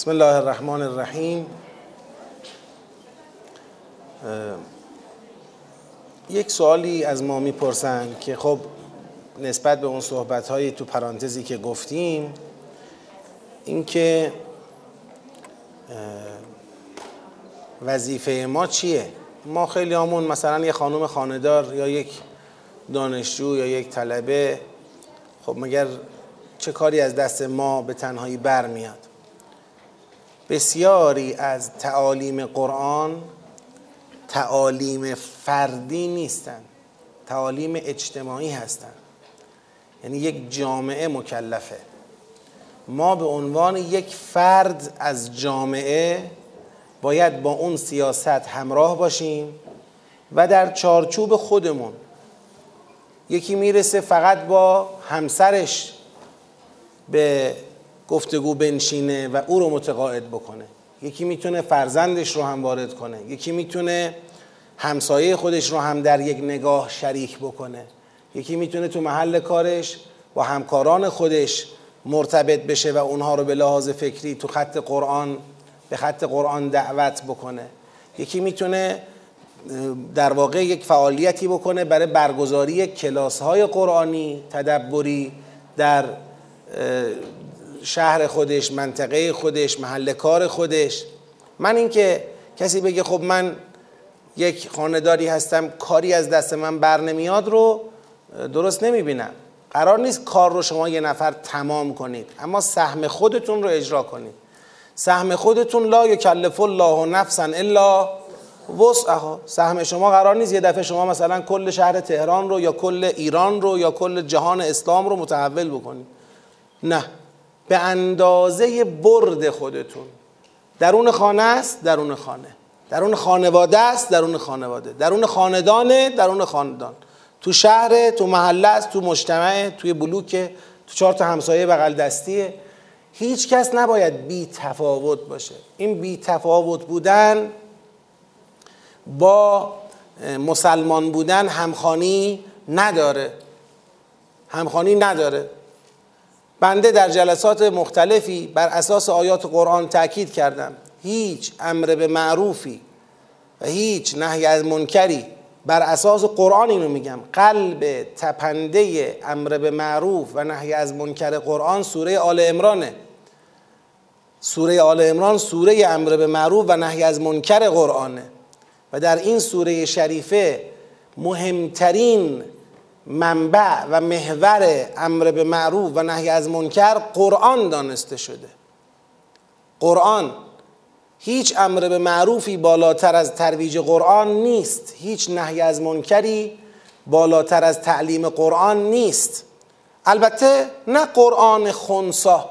بسم الله الرحمن الرحیم. یک سوالی از ما می‌پرسن که خب نسبت به اون صحبت هایی تو پرانتزی که گفتیم اینکه وظیفه ما چیه؟ ما خیلی همون مثلا یه خانم خاندار یا یک دانشجو یا یک طلبه خب مگر چه کاری از دست ما به تنهایی برمیاد؟ بسیاری از تعالیم قرآن تعالیم فردی نیستند تعالیم اجتماعی هستند یعنی یک جامعه مکلفه. ما به عنوان یک فرد از جامعه باید با اون سیاست همراه باشیم و در چارچوب خودمون یکی می‌رسه فقط با همسرش به گفتگو بنشینه و او رو متقاعد بکنه. یکی می‌تونه فرزندش رو هم وارد کنه. یکی می‌تونه همسایه خودش رو هم در یک نگاه شریک بکنه. یکی می‌تونه تو محل کارش با همکاران خودش مرتبط بشه و اونها رو به لحاظ فکری تو خط قرآن به خط قرآن دعوت بکنه. یکی می‌تونه در واقع یک فعالیتی بکنه برای برگزاری کلاس های قرآنی تدبری در شهر خودش منطقه خودش محل کار خودش. من اینکه کسی بگه خب من یک خانداری هستم کاری از دست من بر نمیاد رو درست نمی‌بینم. قرار نیست کار رو شما یه نفر تمام کنید اما سهم خودتون رو اجرا کنید. سهم خودتون لا یکلف الله نفسا الا وسعها. سهم شما قرار نیست یه دفعه شما مثلا کل شهر تهران رو یا کل ایران رو یا کل جهان اسلام رو متحول بکنید. نه. به اندازه برد خودتون. درون خانه است درون خانه. درون خانواده است درون خانواده. درون خاندانه درون خاندان. تو شهر تو محله است تو مجتمع توی بلوک تو چهار تا همسایه بغل دستیه. هیچ کس نباید بی تفاوت باشه. این بی تفاوت بودن با مسلمان بودن همخانی نداره. همخانی نداره. بنده در جلسات مختلفی بر اساس آیات قرآن تاکید کردم. هیچ امر به معروفی و هیچ نهی از منکری بر اساس قرآن اینو میگم. قلب تپنده امر به معروف و نهی از منکر قرآن سوره آل امرانه سوره آل امران سوره امر به معروف و نهی از منکر قرآنه. و در این سوره شریفه مهمترین منبع و محور امر به معروف و نهی از منکر قرآن دانسته شده. قرآن هیچ امر به معروفی بالاتر از ترویج قرآن نیست. هیچ نهی از منکری بالاتر از تعلیم قرآن نیست. البته نه قرآن خونسا.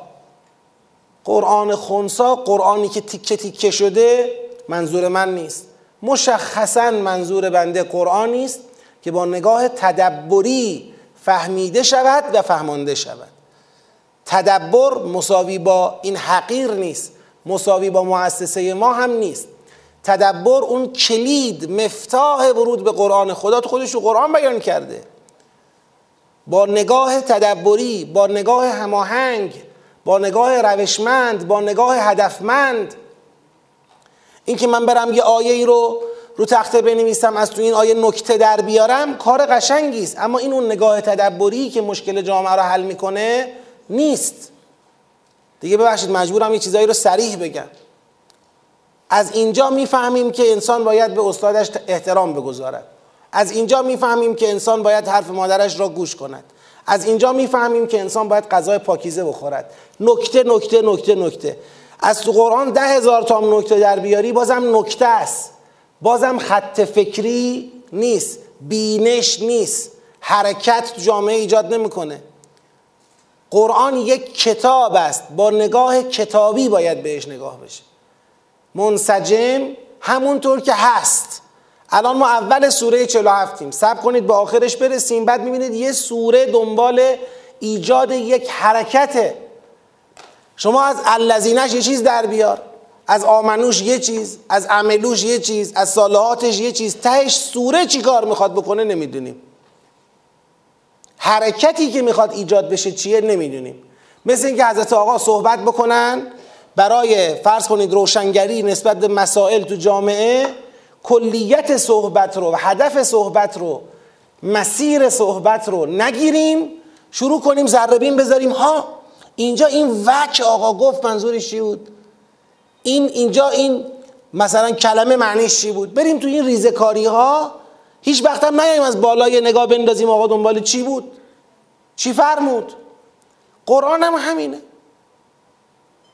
قرآن خونسا قرآنی که تیکه تیکه شده منظور من نیست. مشخصا منظور بنده قرآنی است که با نگاه تدبری فهمیده شود و فهمانده شود. تدبر مساوی با این حقیر نیست مساوی با مؤسسه ما هم نیست. تدبر اون کلید مفتاح ورود به قرآن. خدا تو خودش رو قرآن بیان کرده. با نگاه تدبری با نگاه هماهنگ با نگاه روشمند با نگاه هدفمند. اینکه من برم یه آیه ای رو رو تخته بنویسم از تو این آیه نکته در بیارم کار قشنگی است. اما این اون نگاه تدبری که مشکل جامعه رو حل می‌کنه نیست. دیگه ببخشید مجبورم یه چیزایی رو سریح بگم. از اینجا می‌فهمیم که انسان باید به استادش احترام بگذارد. از اینجا می‌فهمیم که انسان باید حرف مادرش را گوش کند. از اینجا می‌فهمیم که انسان باید غذای پاکیزه بخورد. نکته نکته نکته نکته. از تو قرآن ده هزار تا نکته در بیاری بازم نکته است. بازم خط فکری نیست بینش نیست حرکت تو جامعه ایجاد نمی‌کنه. قرآن یک کتاب است با نگاه کتابی باید بهش نگاه بشه. منسجم همونطور که هست. الان ما اول سوره 47 تیم سب کنید به آخرش برسیم بعد می‌بینید یه سوره دنبال ایجاد یک حرکته. شما از الذینش یه چیز در بیار. از آمنوش یه چیز از عملوش یه چیز از صالحاتش یه چیز. تهش سوره چی کار می‌خواد بکنه نمی‌دونیم. حرکتی که می‌خواد ایجاد بشه چیه نمی‌دونیم. مثل اینکه حضرت آقا صحبت بکنن برای فرض کنید روشنگری نسبت به مسائل تو جامعه کلیت صحبت رو و هدف صحبت رو مسیر صحبت رو نگیریم شروع کنیم ذره بذاریم. ها اینجا این وک آقا گفت منظورش چی بود؟ این اینجا این مثلا کلمه معنیش چی بود؟ بریم تو این ریزکاری ها هیچ وقت هم نیاییم از بالای نگاه بندازیم آقا دنبال چی بود؟ چی فرمود؟ قرآن هم همینه.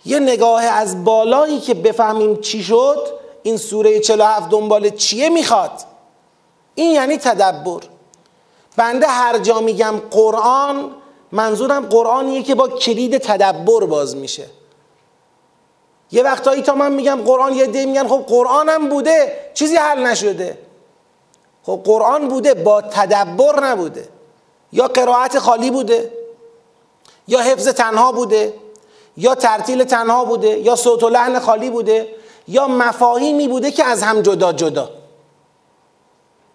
یه نگاه از بالایی که بفهمیم چی شد این سوره 47 دنبال چیه می‌خواد. این یعنی تدبر. بنده هر جا میگم قرآن منظورم قرآنیه که با کلید تدبر باز میشه. یه وقتایی تا من میگم قرآن یه دی میگن خب قرآنم بوده چیزی حل نشده. خب قرآن بوده با تدبر نبوده. یا قرائت خالی بوده یا حفظ تنها بوده یا ترتیل تنها بوده یا صوت و لحن خالی بوده یا مفاهیمی بوده که از هم جدا جدا.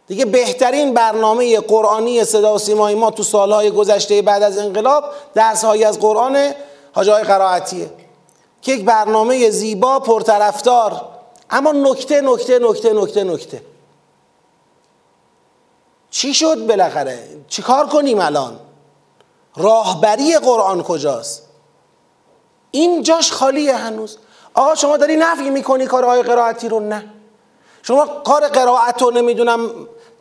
دیگه بهترین برنامه قرآنی صدا و سیمای ما تو سالهای گذشته بعد از انقلاب درسهایی از قرآن حاجای قرائتیه. که یک برنامه زیبا پرطرفدار. اما نکته نکته نکته نکته نکته. چی شد بالاخره؟ چیکار کنیم الان؟ راهبری قرآن کجاست؟ این جاش خالیه هنوز. آقا شما داری نفی می‌کنی کارهای قرائتی رو؟ نه. شما کار قرائت رو نمی‌دونم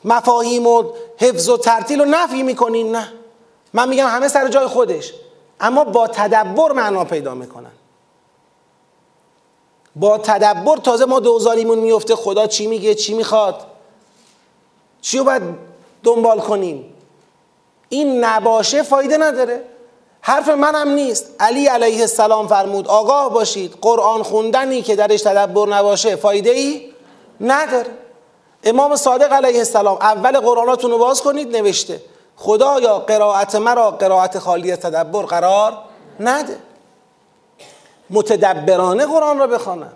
مفاهیم و حفظ و ترتیل رو نفی می‌کنین نه. من میگم همه سر جای خودش. اما با تدبر معنا پیدا می‌کنن. با تدبر تازه ما دوزاریمون میفته. خدا چی میگه؟ چی می‌خواد؟ چی رو باید دنبال کنیم؟ این نباشه فایده نداره. حرف منم نیست. علی علیه السلام فرمود آگاه باشید. قرآن خوندنی که درش تدبر نباشه فایده ای نداره. امام صادق علیه السلام اول قرآناتون رو باز کنید نوشته. خدایا قرائت مرا قرائت خالی تدبر قرار نده. متدبرانه قرآن را بخوانم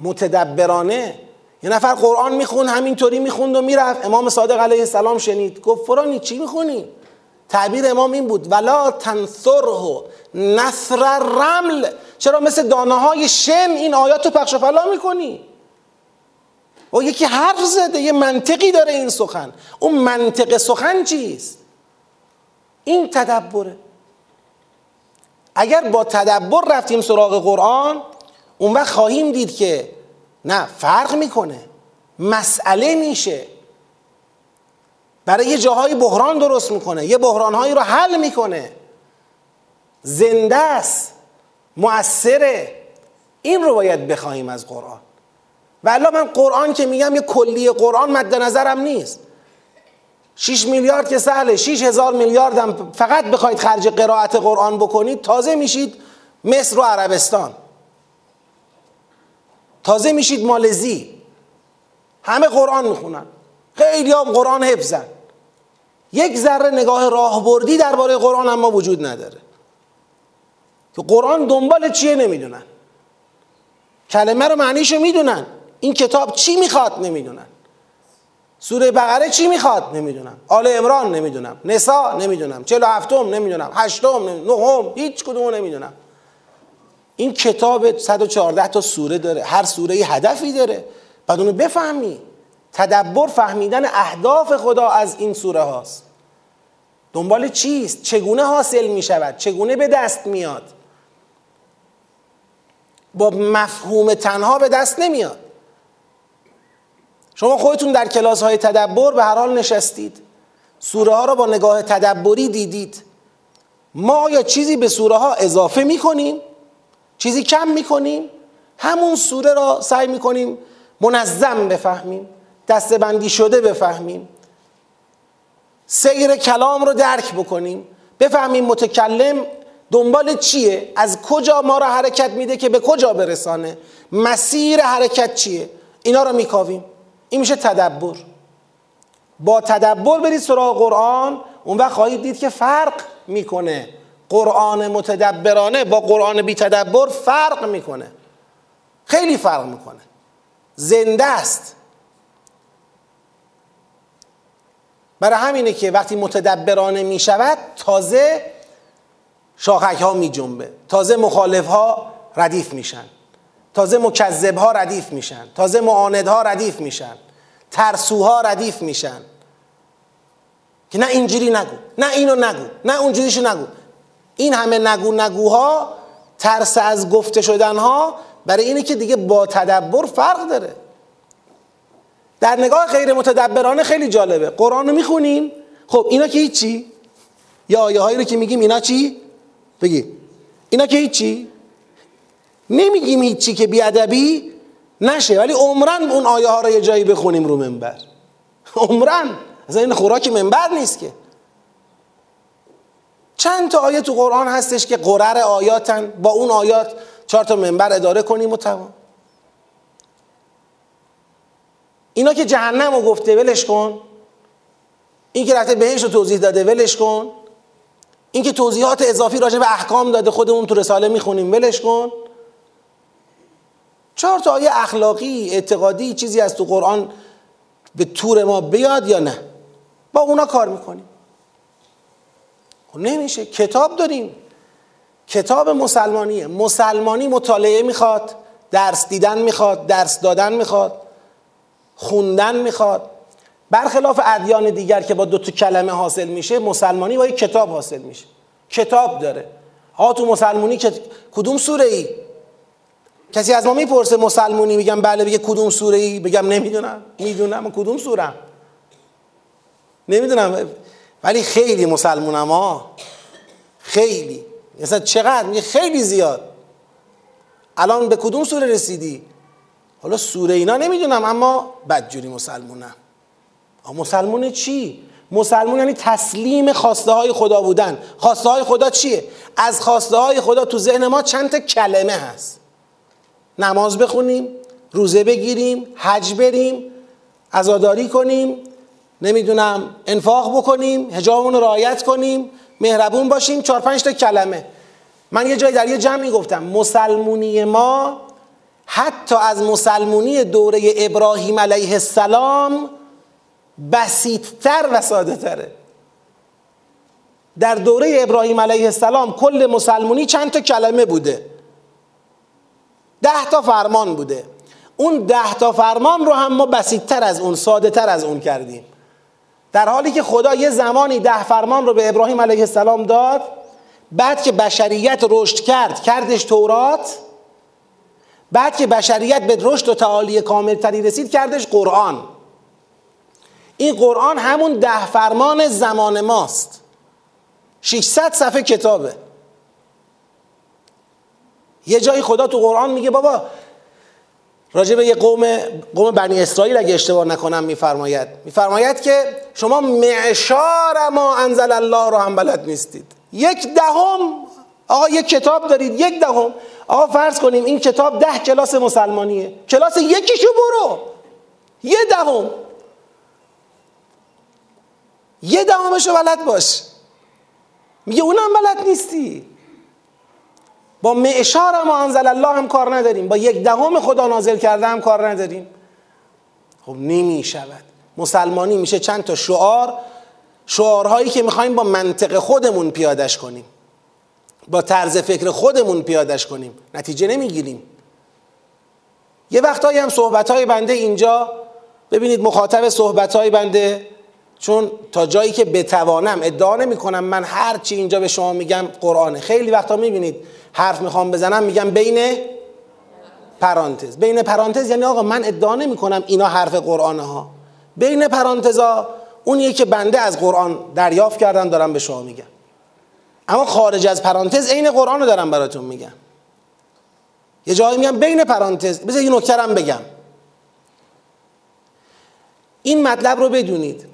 متدبرانه. یه نفر قرآن میخون همینطوری می‌خوند و می‌رفت. امام صادق علیه السلام شنید. گفت فرانی چی می‌خونی؟ تعبیر امام این بود. ولا تنثره نثر رمل چرا مثل دانه های شن این آیات رو پخش و فلا می‌کنی؟ و یکی حرف زده یه منطقی داره این سخن. اون منطق سخن چیست؟ این تدبره. اگر با تدبر رفتیم سراغ قرآن اون وقت خواهیم دید که نه فرق می‌کنه مسئله میشه. برای یه جاهای بحران درست می‌کنه یه بحرانهایی رو حل می‌کنه. زنده است مؤثره. این رو باید بخواهیم از قرآن. و من قرآن که میگم یه کلی قرآن مد نظرم نیست. 6 میلیارد که سهله 6 هزار میلیارد هم فقط بخواید خرج قرائت قرآن بکنید تازه میشید مصر و عربستان. تازه میشید مالزی. همه قرآن می‌خونن. خیلی هم قرآن حفظن. یک ذره نگاه راهبردی درباره قرآن اما وجود نداره. که قرآن دنبال چیه نمی‌دونن. کلمه رو معنیشو می‌دونن. این کتاب چی می‌خواد نمی‌دونن. سوره بقره چی می‌خواد؟ نمی‌دونم. آل امران نمی‌دونم. نسا نمی‌دونم. چلو هفتم نمی‌دونم. هشتم نهم. هیچ کدومو نمی‌دونم. این کتاب 114 تا سوره داره. هر سوره هدفی داره. بعد اونو بفهمی. تدبر فهمیدن اهداف خدا از این سوره هاست. دنبال چیست؟ چگونه حاصل می شود چگونه به دست میاد؟ با مفهوم تنها به دست نمیاد. شما خودتون در کلاس های تدبر به هر حال نشستید. سوره ها را با نگاه تدبری دیدید. ما یا چیزی به سوره ها اضافه می کنیم چیزی کم می کنیم همون سوره را سعی می کنیم منظم بفهمیم دستبندی شده بفهمیم. سیر کلام رو درک بکنیم. بفهمیم متکلم دنبال چیه؟ از کجا ما را حرکت میده که به کجا برسانه؟ مسیر حرکت چیه؟ اینا رو میکاویم. این میشه تدبر. با تدبر برید سراغ قرآن اون وقت خواهید دید که فرق می‌کنه. قرآن متدبرانه با قرآن بی تدبر فرق می‌کنه. خیلی فرق می‌کنه. زنده است. برای همینه که وقتی متدبرانه می‌شود تازه شاخک ها می تازه مخالف ها ردیف میشن. تازه مکذب ها ردیف میشن. تازه معاندها ردیف میشن. ترسوها ردیف میشن. که نه اینجوری نگو. نه اینو نگو. نه اونجوریشو نگو. این همه نگو نگوها ترس از گفته شدنها برای اینه که دیگه با تدبر فرق داره. در نگاه غیر متدبرانه خیلی جالبه. قرآن رو می‌خونیم. خب اینا که هیچی؟ یا آیه هایی رو که میگیم اینا چی؟ بگی. اینا که هیچی؟ نمیگیم هیچی که بیادبی نشه ولی عمرن اون آیه ها رو یه جایی بخونیم رو منبر. عمرن از این خوراک منبر نیست که. چند تا آیه تو قرآن هستش که قرر آیاتن با اون آیات چهار تا منبر اداره کنیم و تمام. اینا که جهنم رو گفته ولش کن. این که رفته بهش رو توضیح داده ولش کن. این که توضیحات اضافی راجع به احکام داده خودمون تو رساله می‌خونیم ولش کن. چهار تا آیه اخلاقی اعتقادی چیزی از تو قرآن به طور ما بیاد یا نه؟ با اونا کار می‌کنیم. خب نمیشه. کتاب داریم. کتاب مسلمانیه. مسلمانی مطالعه می‌خواد درس دیدن می‌خواد درس دادن می‌خواد خوندن می‌خواد. برخلاف ادیان دیگر که با دو تا کلمه حاصل میشه مسلمانی با یک کتاب حاصل میشه. کتاب داره. ها تو مسلمانی که کدوم سوره ای کسی از ما می‌پرسه مسلمونی؟ میگم بله بگه کدوم سوره ای بگم نمی‌دونم. می‌دونم کدوم سوره. نمی‌دونم. ولی خیلی مسلمونم ها. خیلی. مثلا چقدر؟ میگه خیلی زیاد. الان به کدوم سوره رسیدی؟ حالا سوره اینا نمی‌دونم اما بدجوری مسلمونم. مسلمون چی؟ مسلمون یعنی تسلیم خواسته های خدا بودن. خواسته های خدا چیه؟ از خواسته های خدا تو ذهن ما چند تا کلمه هست. نماز بخونیم روزه بگیریم حج بریم عزاداری کنیم نمی‌دونم انفاق بکنیم هجابمون رو رعایت کنیم مهربون باشیم چهار پنج تا کلمه. من یه جایی در یه جمعی گفتم مسلمونی ما حتی از مسلمونی دوره ابراهیم علیه السلام بسیطتر و ساده تره در دوره ابراهیم علیه السلام کل مسلمونی چند تا کلمه بوده؟ ده تا فرمان بوده. اون ده تا فرمان رو هم ما بسیطتر از اون ساده تر از اون کردیم. در حالی که خدا یه زمانی ده فرمان رو به ابراهیم علیه السلام داد بعد که بشریت رشد کرد کردش تورات بعد که بشریت به رشد و تعالی کاملتری رسید کردش قرآن. این قرآن همون ده فرمان زمان ماست. 600 صفحه کتابه. یه جایی خدا تو قرآن میگه بابا راجع به یه قوم قوم بنی اسرائیل اگه اشتباه نکنم میفرماید. میفرماید که شما معشار ما انزل الله رو هم بلد نیستید. یک دهم آقا یک کتاب دارید یک دهم. آقا فرض کنیم این کتاب ده کلاس مسلمانیه. کلاس یکیشو برو. یه دهم. یه دهمشو بلد باش. میگه اونم بلد نیستی. با معشار ما انزل الله هم کار نداریم. با یک دهم خدا نازل کرده هم کار نداریم. خب نمی شود مسلمانی میشه چند تا شعار. شعارهایی که می‌خوایم با منطق خودمون پیادش کنیم. با طرز فکر خودمون پیادش کنیم. نتیجه نمی‌گیریم. یه وقتهایی هم صحبت بنده اینجا. ببینید مخاطب صحبت بنده چون تا جایی که بتوانم ادعا نمی کنم من هر چی اینجا به شما میگم قرآنه. خیلی وقتا می‌بینید حرف می‌خوام بزنم میگم بین پرانتز. بین پرانتز یعنی آقا من ادعا نمی کنم اینا حرف قرآنه ها. بین پرانتزا اونیه که بنده از قرآن دریافت کردن دارم به شما میگم. اما خارج از پرانتز عین قرآن رو دارم براتون میگم. یه جایی میگم بین پرانتز بذار یه نکترم بگم. این مطلب رو بدونید.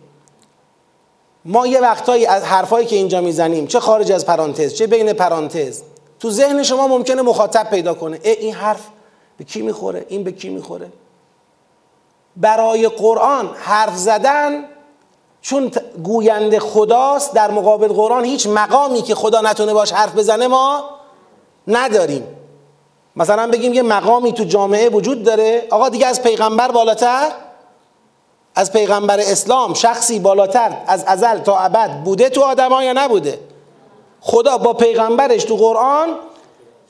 ما یه وقتایی از حرفایی که اینجا می‌زنیم چه خارج از پرانتز چه بین پرانتز تو ذهن شما ممکنه مخاطب پیدا کنه. ای این حرف به کی می‌خوره؟ این به کی می‌خوره؟ برای قرآن حرف زدن چون گوینده خداست در مقابل قرآن هیچ مقامی که خدا نتونه باش حرف بزنه ما نداریم. مثلا بگیم یه مقامی تو جامعه وجود داره آقا دیگه از پیغمبر بالاتر؟ از پیغمبر اسلام شخصی بالاتر از ازل تا ابد بوده تو آدم یا نبوده؟ خدا با پیغمبرش تو قرآن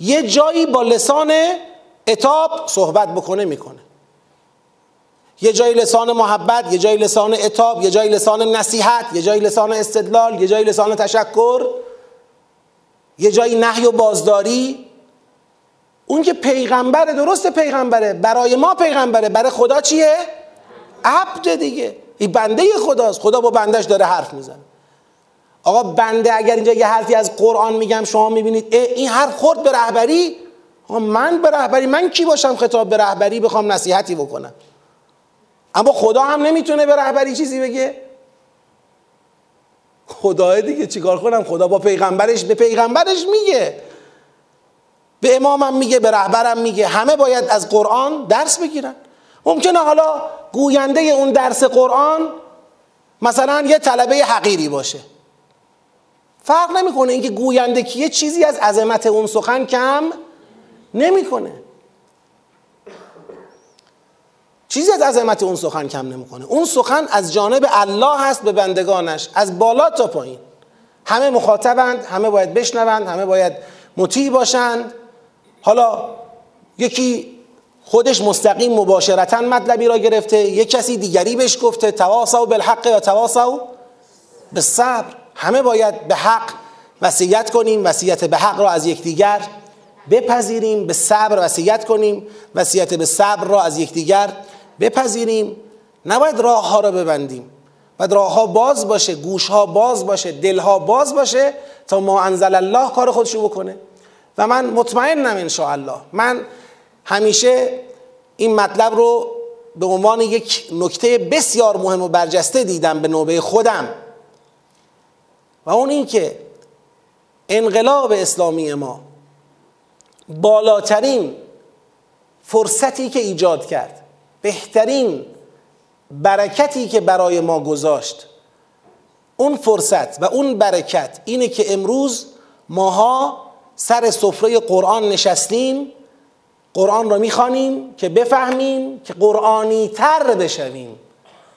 یه جایی با لسان اتاب صحبت بکنه می‌کنه. یه جایی لسان محبت یه جایی لسان اتاب یه جایی لسان نصیحت یه جایی لسان استدلال یه جایی لسان تشکر یه جایی نهی و بازداری. اون که پیغمبره درست پیغمبره برای ما پیغمبره برای خدا چیه؟ عبد دیگه. این بنده خداست. خدا با بندش داره حرف می‌زنه. آقا بنده اگر اینجا یه حرفی از قرآن میگم شما می‌بینید این حرف خورد به رهبری؟ من به رهبری من کی باشم خطاب به رهبری؟ بخوام نصیحتی بکنم. اما خدا هم نمی‌تونه به رهبری چیزی بگه. خدای دیگه چیکار کنم؟ خدا با پیغمبرش به پیغمبرش میگه. به امامم میگه به رهبرم میگه. همه باید از قرآن درس بگیرن. ممکنه حالا گوینده اون درس قرآن مثلا یه طلبه حقیری باشه. فرق نمی‌کنه اینکه گوینده کیه چیزی از عظمت اون سخن کم نمی‌کنه. چیزی از عظمت اون سخن کم نمی‌کنه. اون سخن از جانب الله هست به بندگانش از بالا تا پایین. همه مخاطبند همه باید بشنوند همه باید مطیع باشند. حالا یکی خودش مستقیم مباشرتا مطلبی را گرفته یک کسی دیگری بهش گفته تواصوا بالحق یا تواصوا به صبر. همه باید به حق وصیت کنیم وصیت به حق را از یکدیگر بپذیریم به صبر وصیت کنیم وصیت به صبر را از یکدیگر بپذیریم. نباید راه ها را ببندیم. باید راه ها باز باشه گوش ها باز باشه دل ها باز باشه تا ما انزل الله کار خودشو بکنه. و من مطمئنم ان الله من همیشه این مطلب رو به عنوان یک نکته بسیار مهم و برجسته دیدم به نوبه خودم. و اون این که انقلاب اسلامی ما بالاترین فرصتی که ایجاد کرد بهترین برکتی که برای ما گذاشت اون فرصت و اون برکت اینه که امروز ماها سر سفره قرآن نشستیم قرآن را می‌خوانیم که بفهمیم که قرآنی تر بشویم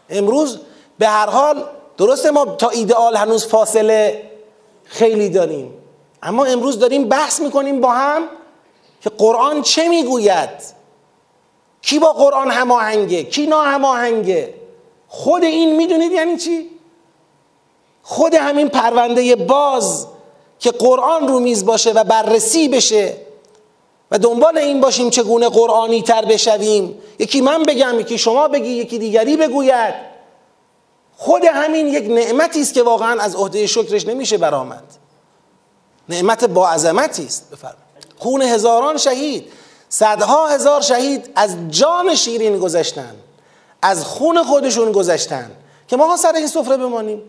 امروز به هر حال درسته ما تا ایدئال هنوز فاصله خیلی داریم اما امروز داریم بحث می‌کنیم با هم که قرآن چه می‌گوید؟ کی با قرآن هماهنگه؟ کی ناهماهنگه؟ خود این می‌دونید یعنی چی؟ خود همین پرونده باز که قرآن رو میز باشه و بررسی بشه و دنبال این باشیم چگونه قرآنی تر بشویم. یکی من بگم یکی شما بگی یکی دیگری بگوید. خود همین یک نعمتی است که واقعا از عهده شکرش نمیشه برآمد. نعمت با عظمتی است. بفرمایید. خون هزاران شهید صدها هزار شهید از جان شیرین گذشتن از خون خودشون گذشتن که ما سر این سفره بمانیم.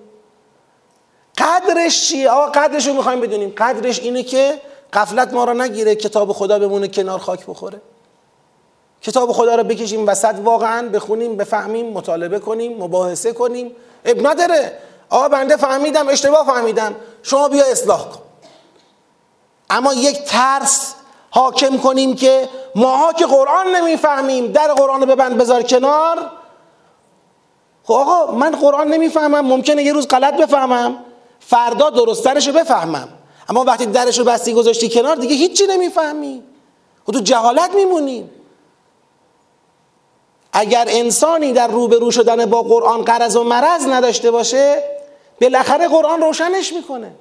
قدرش چیه؟ آقا قدرش رو می‌خوایم بدونیم. قدرش اینه که قفلت ما را نگیره کتاب خدا بمونه کنار خاک بخوره. کتاب خدا رو بکشیم وسط واقعا بخونیم بفهمیم مطالبه کنیم مباحثه کنیم. اب نداره. آقا بنده فهمیدم اشتباه فهمیدم. شما بیا اصلاح کن. اما یک ترس حاکم کنیم که ماها که قرآن نمی‌فهمیم در قرآن رو ببند بذار کنار. خب آقا من قرآن نمی‌فهمم ممکنه یه روز غلط بفهمم فردا درسترش رو بفهمم. اما وقتی درش رو بستی گذاشتی کنار دیگه هیچی نمی‌فهمی. و خب تو جهالت میمونی. اگر انسانی در روبرو شدن با قرآن قرض و مرض نداشته باشه بالاخره قرآن روشنش می‌کنه.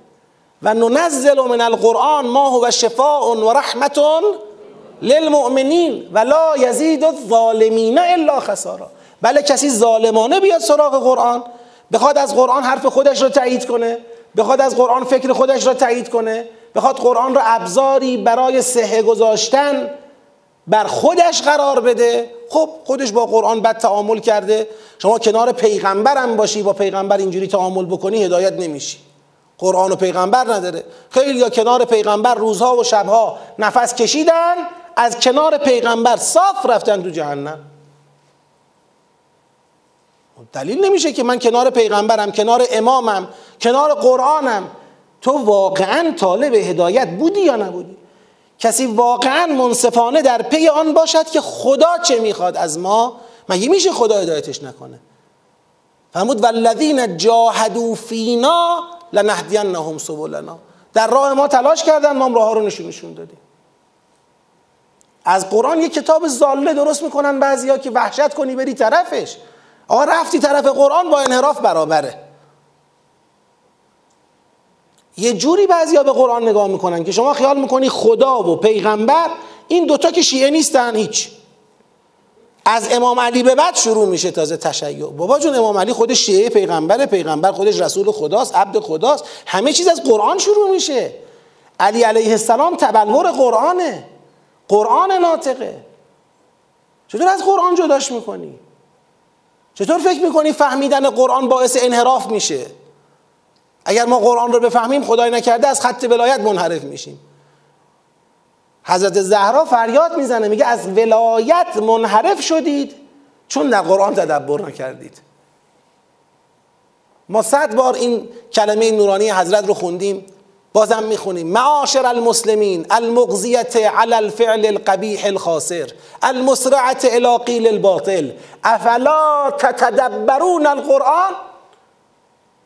و ننزل من القرآن ما هو شفاء و رحمت للمؤمنین و لا یزید الظالمین الا خسارا. بله کسی ظالمانه بیاد سراغ قرآن بخواد از قرآن حرف خودش رو تایید کنه. بخواد از قرآن فکر خودش را تایید کنه بخواد قرآن را ابزاری برای صحه گذاشتن بر خودش قرار بده. خب خودش با قرآن بد تعامل کرده. شما کنار پیغمبرم باشی با پیغمبر اینجوری تعامل بکنی هدایت نمیشی. قرآن و پیغمبر نداره. خیلی یا کنار پیغمبر روزها و شبها نفس کشیدن از کنار پیغمبر صاف رفتن تو جهنم. دلیل نمیشه که من کنار پیغمبرم کنار امامم کنار قرآنم. تو واقعا طالب هدایت بودی یا نبودی؟ کسی واقعا منصفانه در پی آن باشد که خدا چه می‌خواد از ما؟ مگه میشه خدا هدایتش نکنه؟ فرمود والذین جاهدوا فینا لنهدینهم سبلنا. در راه ما تلاش کردن ما راه رو نشون دادیم. از قرآن یه کتاب زاله درست می‌کنن بعضیا که وحشت کنی بری طرفش. آقا رفتی طرف قرآن با انحراف برابره. یه جوری بعضیا به قرآن نگاه می‌کنن که شما خیال می‌کنی خدا و پیغمبر این دوتا که شیعه نیستن هیچ. از امام علی به بعد شروع میشه تازه تشیع. بابا جون امام علی خودش شیعه پیغمبر پیغمبر خودش رسول خداست عبد خداست. همه چیز از قرآن شروع میشه. علی علیه السلام تبلور قرآنه. قرآن ناطقه. چطور از قرآن جداش می‌کنی؟ چطور فکر می‌کنی فهمیدن قرآن باعث انحراف میشه؟ اگر ما قرآن رو بفهمیم خدای نکرده از خط ولایت منحرف میشیم. حضرت زهرا فریاد می‌زنه میگه از ولایت منحرف شدید چون در قرآن تدبر نکردید. ما صد بار این کلمه نورانی حضرت رو خوندیم. بازم می‌خونیم. معاشر المسلمین المغزیت علی الفعل القبیح الخاسر المسرعت الى قیل الباطل. افلا تتدبرون القرآن؟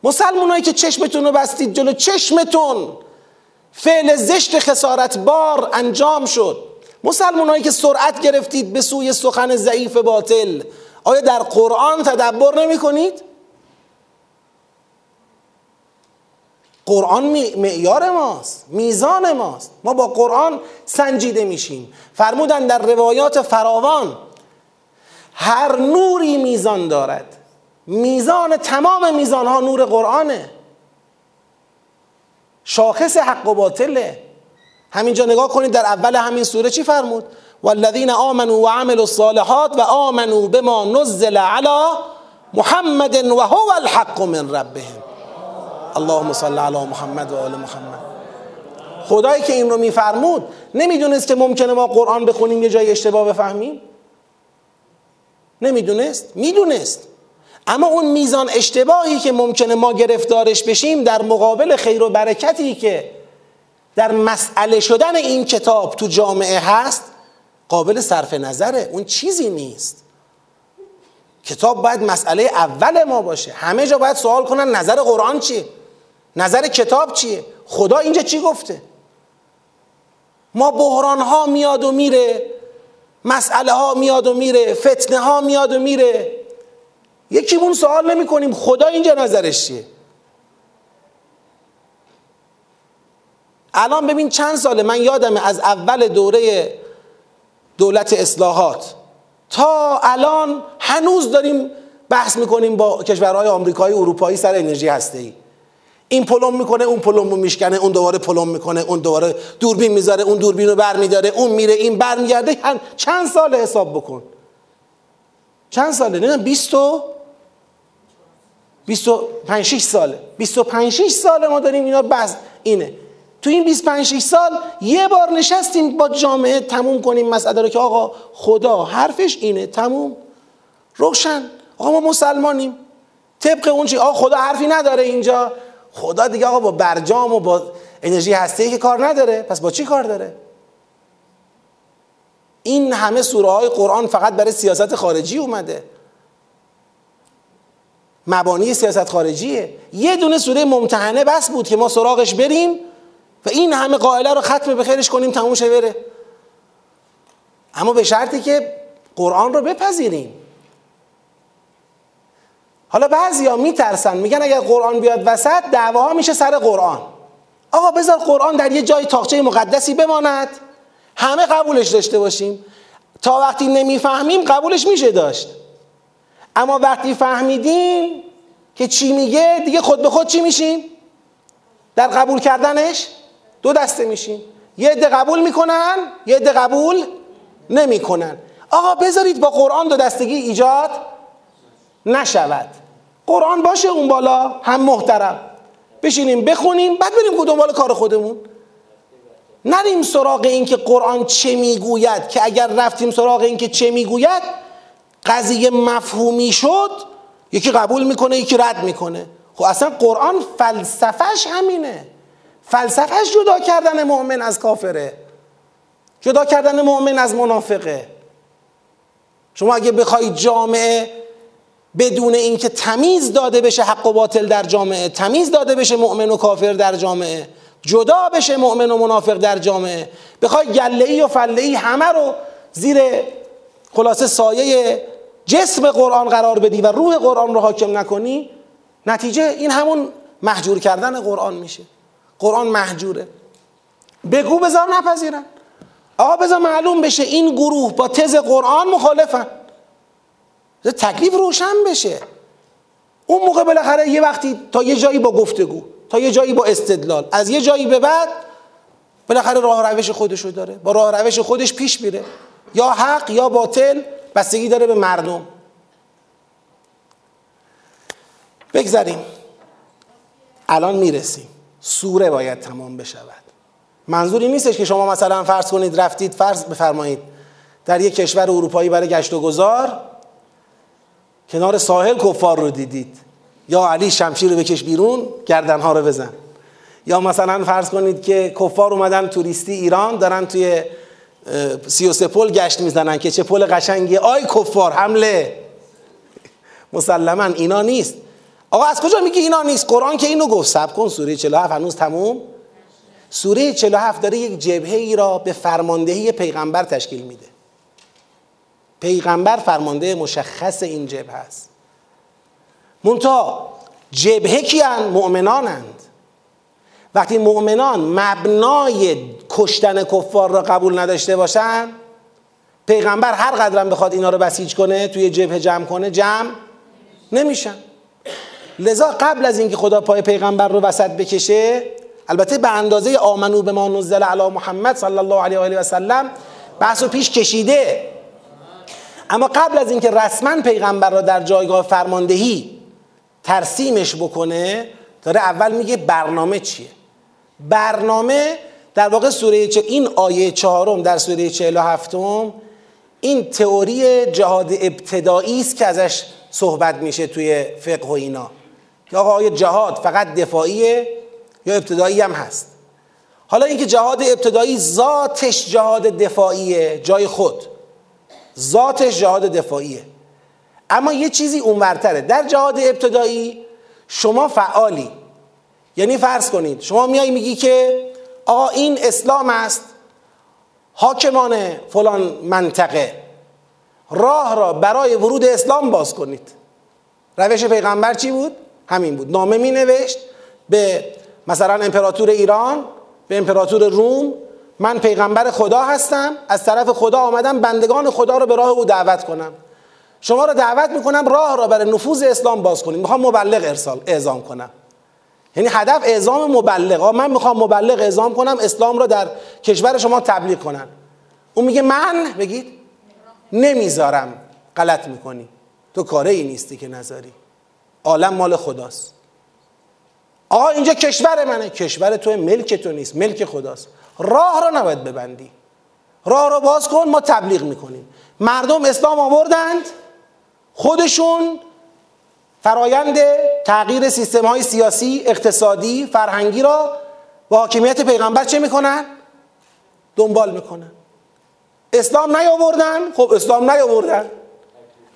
مسلمانایی که چشمتون رو بستید جلو چشمتون. فعل زشت خسارت بار انجام شد. مسلمانایی که سرعت گرفتید به سوی سخن ضعیف باطل. آیا در قرآن تدبر نمی کنید؟ قرآن معیار ماست میزان ماست. ما با قرآن سنجیده میشیم. فرمودن در روایات فراوان هر نوری میزان دارد. میزان تمام میزان ها نور قرآنه. شاخص حق و باطله. همینجا نگاه کنید در اول همین سوره چی فرمود؟ والذین آمنوا و الصالحات و آمنوا بما نزل علی محمد و هو الحق من ربهم. اللهم صل علی محمد و آل محمد. خدایی که این رو میفرمود نمی‌دونست که ممکنه ما قرآن بخونیم یه جای اشتباه بفهمیم؟ نمی‌دونست؟ می‌دونست. اما اون میزان اشتباهی که ممکنه ما گرفتارش بشیم در مقابل خیر و برکتی که در مسئله شدن این کتاب تو جامعه هست قابل صرف نظره. اون چیزی نیست. کتاب باید مسئله اول ما باشه. همه جا باید سوال کنن نظر قرآن چیه؟ نظر کتاب چیه؟ خدا اینجا چی گفته؟ ما بحران ها میاد و میره مسئله ها میاد و میره فتنه ها میاد و میره. یکیمون سوال نمی کنیم خدا اینجا نظرش چیه؟ الان ببین چند ساله من یادمه از اول دوره دولت اصلاحات. تا الان هنوز داریم بحث می‌کنیم با کشورهای آمریکایی اروپایی سر انرژی هسته ای این پلم می‌کنه اون پلم رو میشکنه اون دوباره پلم می‌کنه اون دوباره دوربین می‌ذاره اون دوربین رو بر میداره اون میره این بر میگرده چند سال حساب بکن. چند ساله؟ نه 20 25 6 ساله. 25 6 ساله ما داریم اینا بس اینه. تو این 25 6 سال یه بار نشستیم با جامعه تموم کنیم مسئله رو که آقا خدا حرفش اینه. تموم. روشن. آقا ما مسلمانیم. طبق اون چی آقا خدا حرفی نداره اینجا. خدا دیگه آقا با برجام و با انرژی هسته که کار نداره پس با چی کار داره؟ این همه سوره های قرآن فقط برای سیاست خارجی اومده. مبانی سیاست خارجیه. یه دونه سوره ممتحنه بس بود که ما سراغش بریم و این همه قائله رو ختم به خیرش کنیم تموم شه بره. اما به شرطی که قرآن رو بپذیریم. حالا بعضیا میترسن میگن اگر قرآن بیاد وسط دعواها میشه سر قرآن. آقا بذار قرآن در یه جای تاقچه مقدسی بماند. همه قبولش داشته باشیم. تا وقتی نمی‌فهمیم قبولش میشه داشت. اما وقتی فهمیدیم که چی میگه دیگه خود به خود چی میشیم؟ در قبول کردنش دو دسته میشیم. یه عده قبول می‌کنن یه عده قبول نمی‌کنن. آقا بذارید با قرآن دو دستگی ایجاد نشود. قرآن باشه اون بالا هم محترم. بشینیم بخونیم بعد بریم دنبال کار خودمون. نریم سراغ این که قرآن چه می‌گوید که اگر رفتیم سراغ این که چه می‌گوید قضیه مفهومی شد یکی قبول می‌کنه یکی رد می‌کنه. خب اصلا قرآن فلسفهش همینه. فلسفهش جدا کردن مؤمن از کافره. جدا کردن مؤمن از منافقه. شما اگه بخواید جامعه بدون اینکه تمیز داده بشه حق و باطل در جامعه تمیز داده بشه مؤمن و کافر در جامعه جدا بشه مؤمن و منافق در جامعه. بخوای گله ای و فله ای همه رو زیر خلاصه سایه جسم قرآن قرار بدی و روح قرآن رو حاکم نکنی نتیجه این همون محجور کردن قرآن میشه. قرآن محجوره. بگو بذار نپذیرن آقا بذار معلوم بشه این گروه با تز قرآن مخالفن. تکلیف روشن بشه. اون موقع بالاخره یه وقتی تا یه جایی با گفتگو تا یه جایی با استدلال از یه جایی به بعد بالاخره راه روش خودشو داره. با راه روش خودش پیش میره. یا حق یا باطل بستگی داره به مردم. بگذاریم. الان می‌رسیم. سوره باید تمام بشود. منظوری نیستش که شما مثلا فرض کنید رفتید فرض بفرمایید در یک کشور اروپایی برای گشت و گذار کنار ساحل کفار رو دیدید. یا علی شمشیر رو بکش بیرون گردنها رو بزن. یا مثلا فرض کنید که کفار اومدن توریستی ایران دارن توی سی و سه پل گشت می‌زنن که چه پل قشنگی. آی کفار حمله. مسلما اینا نیست. آقا از کجا میگه اینا نیست؟ قرآن که اینو گفت. سب کن سوره 47 هنوز تموم. سوره 47 داره یک جبهه ای را به فرماندهی پیغمبر تشکیل میده. پیغمبر فرمانده مشخص این جبهه است منتها جبهه کیان؟ مؤمنانند. وقتی مؤمنان مبنای کشتن کفار را قبول نداشته باشن پیغمبر هر قدرم بخواد اینا رو بسیج کنه توی جبهه جمع کنه جمع نمیشن. لذا قبل از اینکه خدا پای پیغمبر رو وسط بکشه البته به اندازه آمنو به ما نزل علی محمد صلی الله علیه و آله و سلم بحث و پیش کشیده. اما قبل از اینکه رسما پیغمبر را در جایگاه فرماندهی ترسیمش بکنه داره اول میگه برنامه چیه؟ برنامه در واقع سوره چه این آیه چهارم در سوره 47 این تئوری جهاد ابتدایی است که ازش صحبت میشه توی فقه و اینا. که آقا آیا جهاد فقط دفاعیه یا ابتدایی هم هست؟ حالا اینکه جهاد ابتدایی ذاتش جهاد دفاعیه جای خود. ذاتش جهاد دفاعیه. اما یه چیزی اونورتره. در جهاد ابتدایی شما فعالی. یعنی فرض کنید شما میای میگی که آقا این اسلام است حاکمان فلان منطقه. راه را برای ورود اسلام باز کنید. روش پیغمبر چی بود؟ همین بود. نامه می نوشت به مثلا امپراتور ایران به امپراتور روم من پیغمبر خدا هستم از طرف خدا آمدم بندگان خدا رو به راه او دعوت کنم. شما رو دعوت می‌کنم راه را برای نفوذ اسلام باز کنیم. می‌خوام مبلغ ارسال اعزام کنم. یعنی هدف اعزام مبلغ. من می‌خوام مبلغ اعزام کنم اسلام را در کشور شما تبلیغ کنن اون میگه من؟ بگید. نمی‌ذارم. غلط می‌کنی. تو کاره ای نیستی که نذاری. عالم مال خداست. آقا اینجا کشور منه. کشور تو ملک تو نیست. ملک خداست. راه را نباید ببندی. راه رو باز کن ما تبلیغ می‌کنیم. مردم اسلام آوردند. خودشون فرایند تغییر سیستم های سیاسی، اقتصادی، فرهنگی را با حاکمیت پیغمبر چه می‌کنن؟ دنبال می‌کنن. اسلام نیاوردن؟ خب اسلام نیاوردن.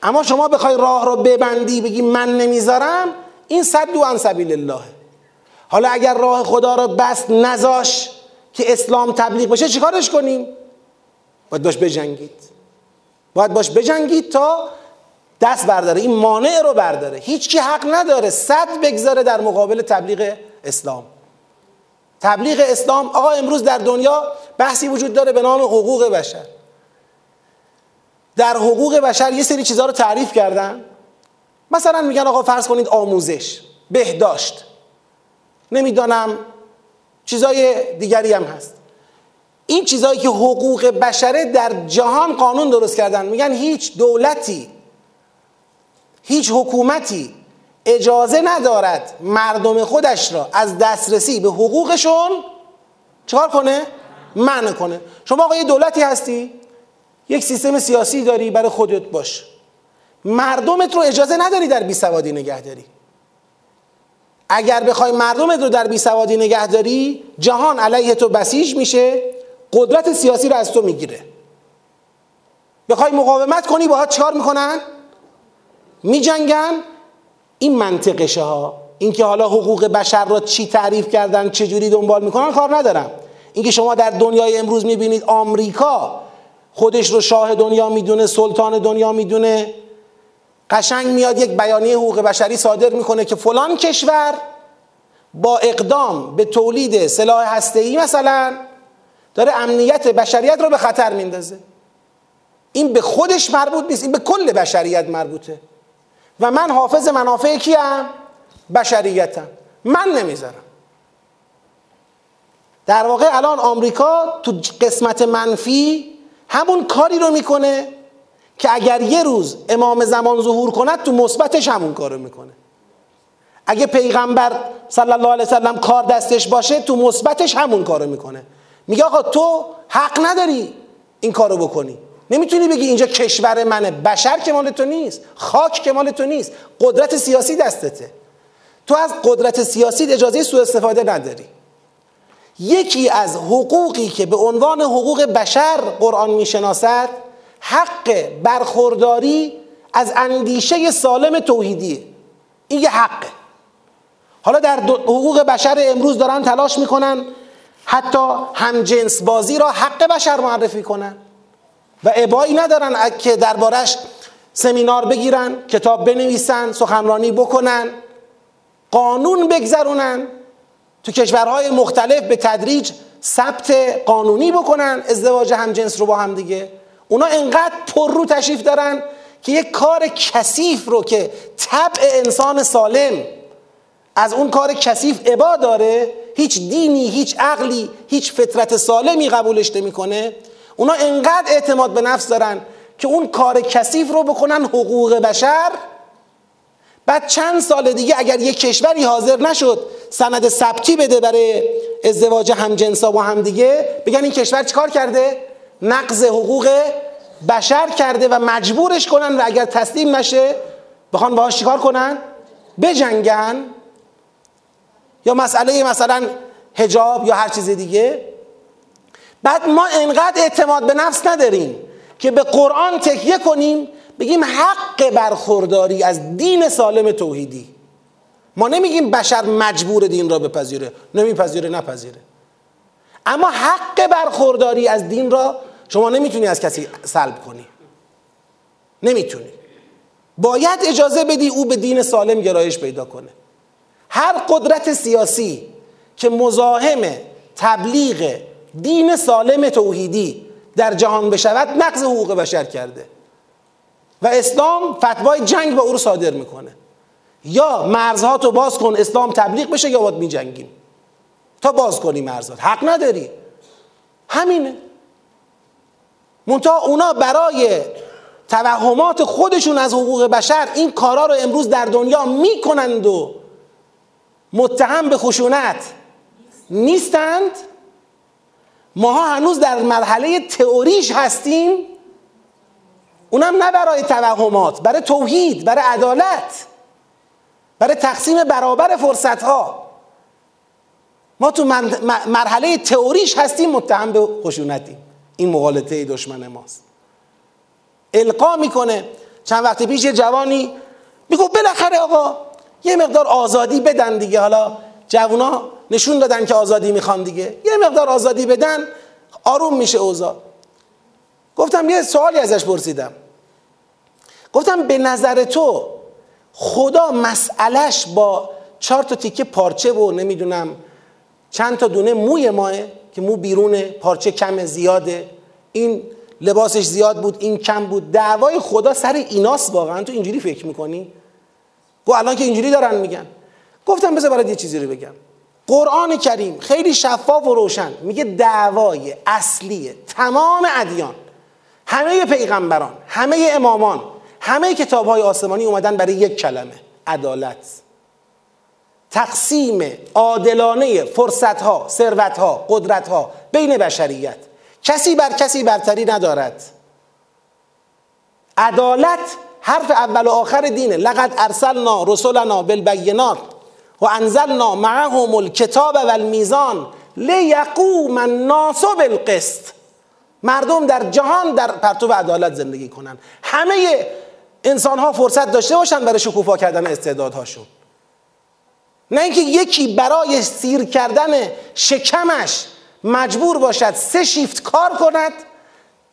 اما شما بخوای راه را ببندی بگی من نمی‌ذارم این صد و عن سبیل الله. حالا اگر راه خدا را بست نزاش که اسلام تبلیغ بشه چیکارش کنیم؟ باید باش بجنگید. باید باش بجنگید تا دست برداره. این مانع رو برداره. هیچ کی حق نداره صد بگذاره در مقابل تبلیغ اسلام. تبلیغ اسلام آقا امروز در دنیا بحثی وجود داره به نام حقوق بشر. در حقوق بشر یه سری چیزها رو تعریف کردن. مثلا میگن آقا فرض کنید آموزش بهداشت. نمی‌دانم چیزای دیگری هم هست. این چیزهایی که حقوق بشره در جهان قانون درست کردن. میگن هیچ دولتی هیچ حکومتی اجازه ندارد مردم خودش را از دسترسی به حقوقشون چکار کنه؟ منع کنه. شما آقا یه دولتی هستی؟ یک سیستم سیاسی داری برای خودت باش. مردمت رو اجازه نداری در بیسوادی نگه داری. اگر بخوای مردمت رو در بیسوادی نگه داری جهان علیه تو بسیج میشه قدرت سیاسی رو از تو می‌گیره. بخوای مقاومت کنی باها چکار می‌کنن؟ میجنگن. این منطقشه ها. اینکه حالا حقوق بشر را چی تعریف کردن چه جوری دنبال می‌کنن کار ندارم. اینکه شما در دنیای امروز می‌بینید آمریکا خودش رو شاه دنیا می‌دونه سلطان دنیا می‌دونه. قشنگ میاد یک بیانیه حقوق بشری صادر می‌کنه که فلان کشور با اقدام به تولید سلاح هسته‌ای مثلا داره امنیت بشریت رو به خطر میندازه. این به خودش مربوط نیست این به کل بشریت مربوطه. و من حافظ منافع کیم؟ بشریتم. من نمی‌ذارم. در واقع الان آمریکا تو قسمت منفی همون کاری رو می‌کنه که اگر یه روز امام زمان ظهور کند تو مثبتش همون کارو می‌کنه. اگه پیغمبر صلی الله علیه وسلم کار دستش باشه تو مثبتش همون کارو می‌کنه. میگه آقا تو حق نداری این کارو بکنی. نمی‌تونی بگی اینجا کشور منه بشر که مال تو نیست خاک که مال تو نیست قدرت سیاسی دستته. تو از قدرت سیاسی اجازه سوء استفاده نداری. یکی از حقوقی که به عنوان حقوق بشر قرآن می‌شناسد حق برخورداری از اندیشه سالم توحیدیه. این یه حقه. حالا در حقوق بشر امروز دارن تلاش می‌کنن حتی هم جنس بازی را حق بشر معرفی کنن. و ابایی ندارن که دربارش سمینار بگیرن کتاب بنویسن سخنرانی بکنن قانون بگذرونن تو کشورهای مختلف به تدریج ثبت قانونی بکنن ازدواج همجنس رو با هم دیگه. اونا انقدر پر رو تشریف دارن که یک کار کثیف رو که طبع انسان سالم از اون کار کثیف عبا داره هیچ دینی هیچ عقلی هیچ فطرت سالمی قبولش نمی‌کنه. اونا انقدر اعتماد به نفس دارن که اون کار کثیف رو بکنن حقوق بشر. بعد چند سال دیگه اگر یک کشوری حاضر نشد سند ثبتی بده برای ازدواج همجنسا با هم دیگه بگن این کشور چیکار کرده؟ نقض حقوق بشر کرده و مجبورش کنن و اگر تسلیم نشه بخوان باهاش چیکار کنن؟ بجنگن. یا مسئله مثلا هجاب یا هر چیز دیگه. بعد ما انقدر اعتماد به نفس نداریم که به قرآن تکیه کنیم بگیم حق برخورداری از دین سالم توحیدی. ما نمیگیم بشر مجبور دین را بپذیره. نمیپذیره نپذیره. اما حق برخورداری از دین را شما نمی‌تونی از کسی سلب کنی. نمی‌تونی. باید اجازه بدی او به دین سالم گرایش پیدا کنه. هر قدرت سیاسی که مزاحم تبلیغ دین سالم توحیدی در جهان بشود نقض حقوق بشر کرده. و اسلام فتوای جنگ با او رو صادر می‌کنه. یا مرزها تو باز کن اسلام تبلیغ بشه یا باید میجنگیم. تا باز کنی مرزات. حق نداری. همینه. منتها اونا برای توهمات خودشون از حقوق بشر این کارا رو امروز در دنیا می‌کنند و متهم به خشونت نیستند. ماها هنوز در مرحله تئوریش هستیم. اونم نه برای توهمات برای توحید برای عدالت برای تقسیم برابر فرصت ها ما تو مرحله تئوریش هستیم متهم به خشونتیم. این مغالطه دشمن ماست. القا می‌کنه. چند وقت پیش یه جوانی میگو بالاخره آقا یه مقدار آزادی بدن دیگه. حالا جوونا نشون دادن که آزادی می‌خوان دیگه. یه مقدار آزادی بدن آروم میشه اوضاع. گفتم یه سوالی ازش پرسیدم. گفتم به نظر تو خدا مسئلش با چهار تا تیکه پارچه و نمی‌دونم چند تا دونه موی ماه که مو بیرونه پارچه کم زیاده. این لباسش زیاد بود این کم بود. دعوای خدا سر ایناس واقعا. تو اینجوری فکر می‌کنی؟ گو الان که اینجوری دارن میگن. گفتم بذار برات یه چیزی رو بگم. قرآن کریم خیلی شفاف و روشن. میگه دعوای اصلی تمام ادیان همه پیغمبران همه امامان همه کتاب های آسمانی اومدن برای یک کلمه عدالت. تقسیم عادلانه فرصت ها ثروت ها قدرت ها بین بشریت. کسی بر کسی برتری ندارد. عدالت حرف اول و آخر دینه. لقد ارسلنا رسولنا بالبینات و انزلنا معهم الکتاب و المیزان لیقوم الناس بالقسط. مردم در جهان در پرتو عدالت زندگی کنن. همه انسان ها فرصت داشته باشن برای شکوفا کردن استعدادهاشون. نه اینکه یکی برای سیر کردن شکمش مجبور باشد سه شیفت کار کند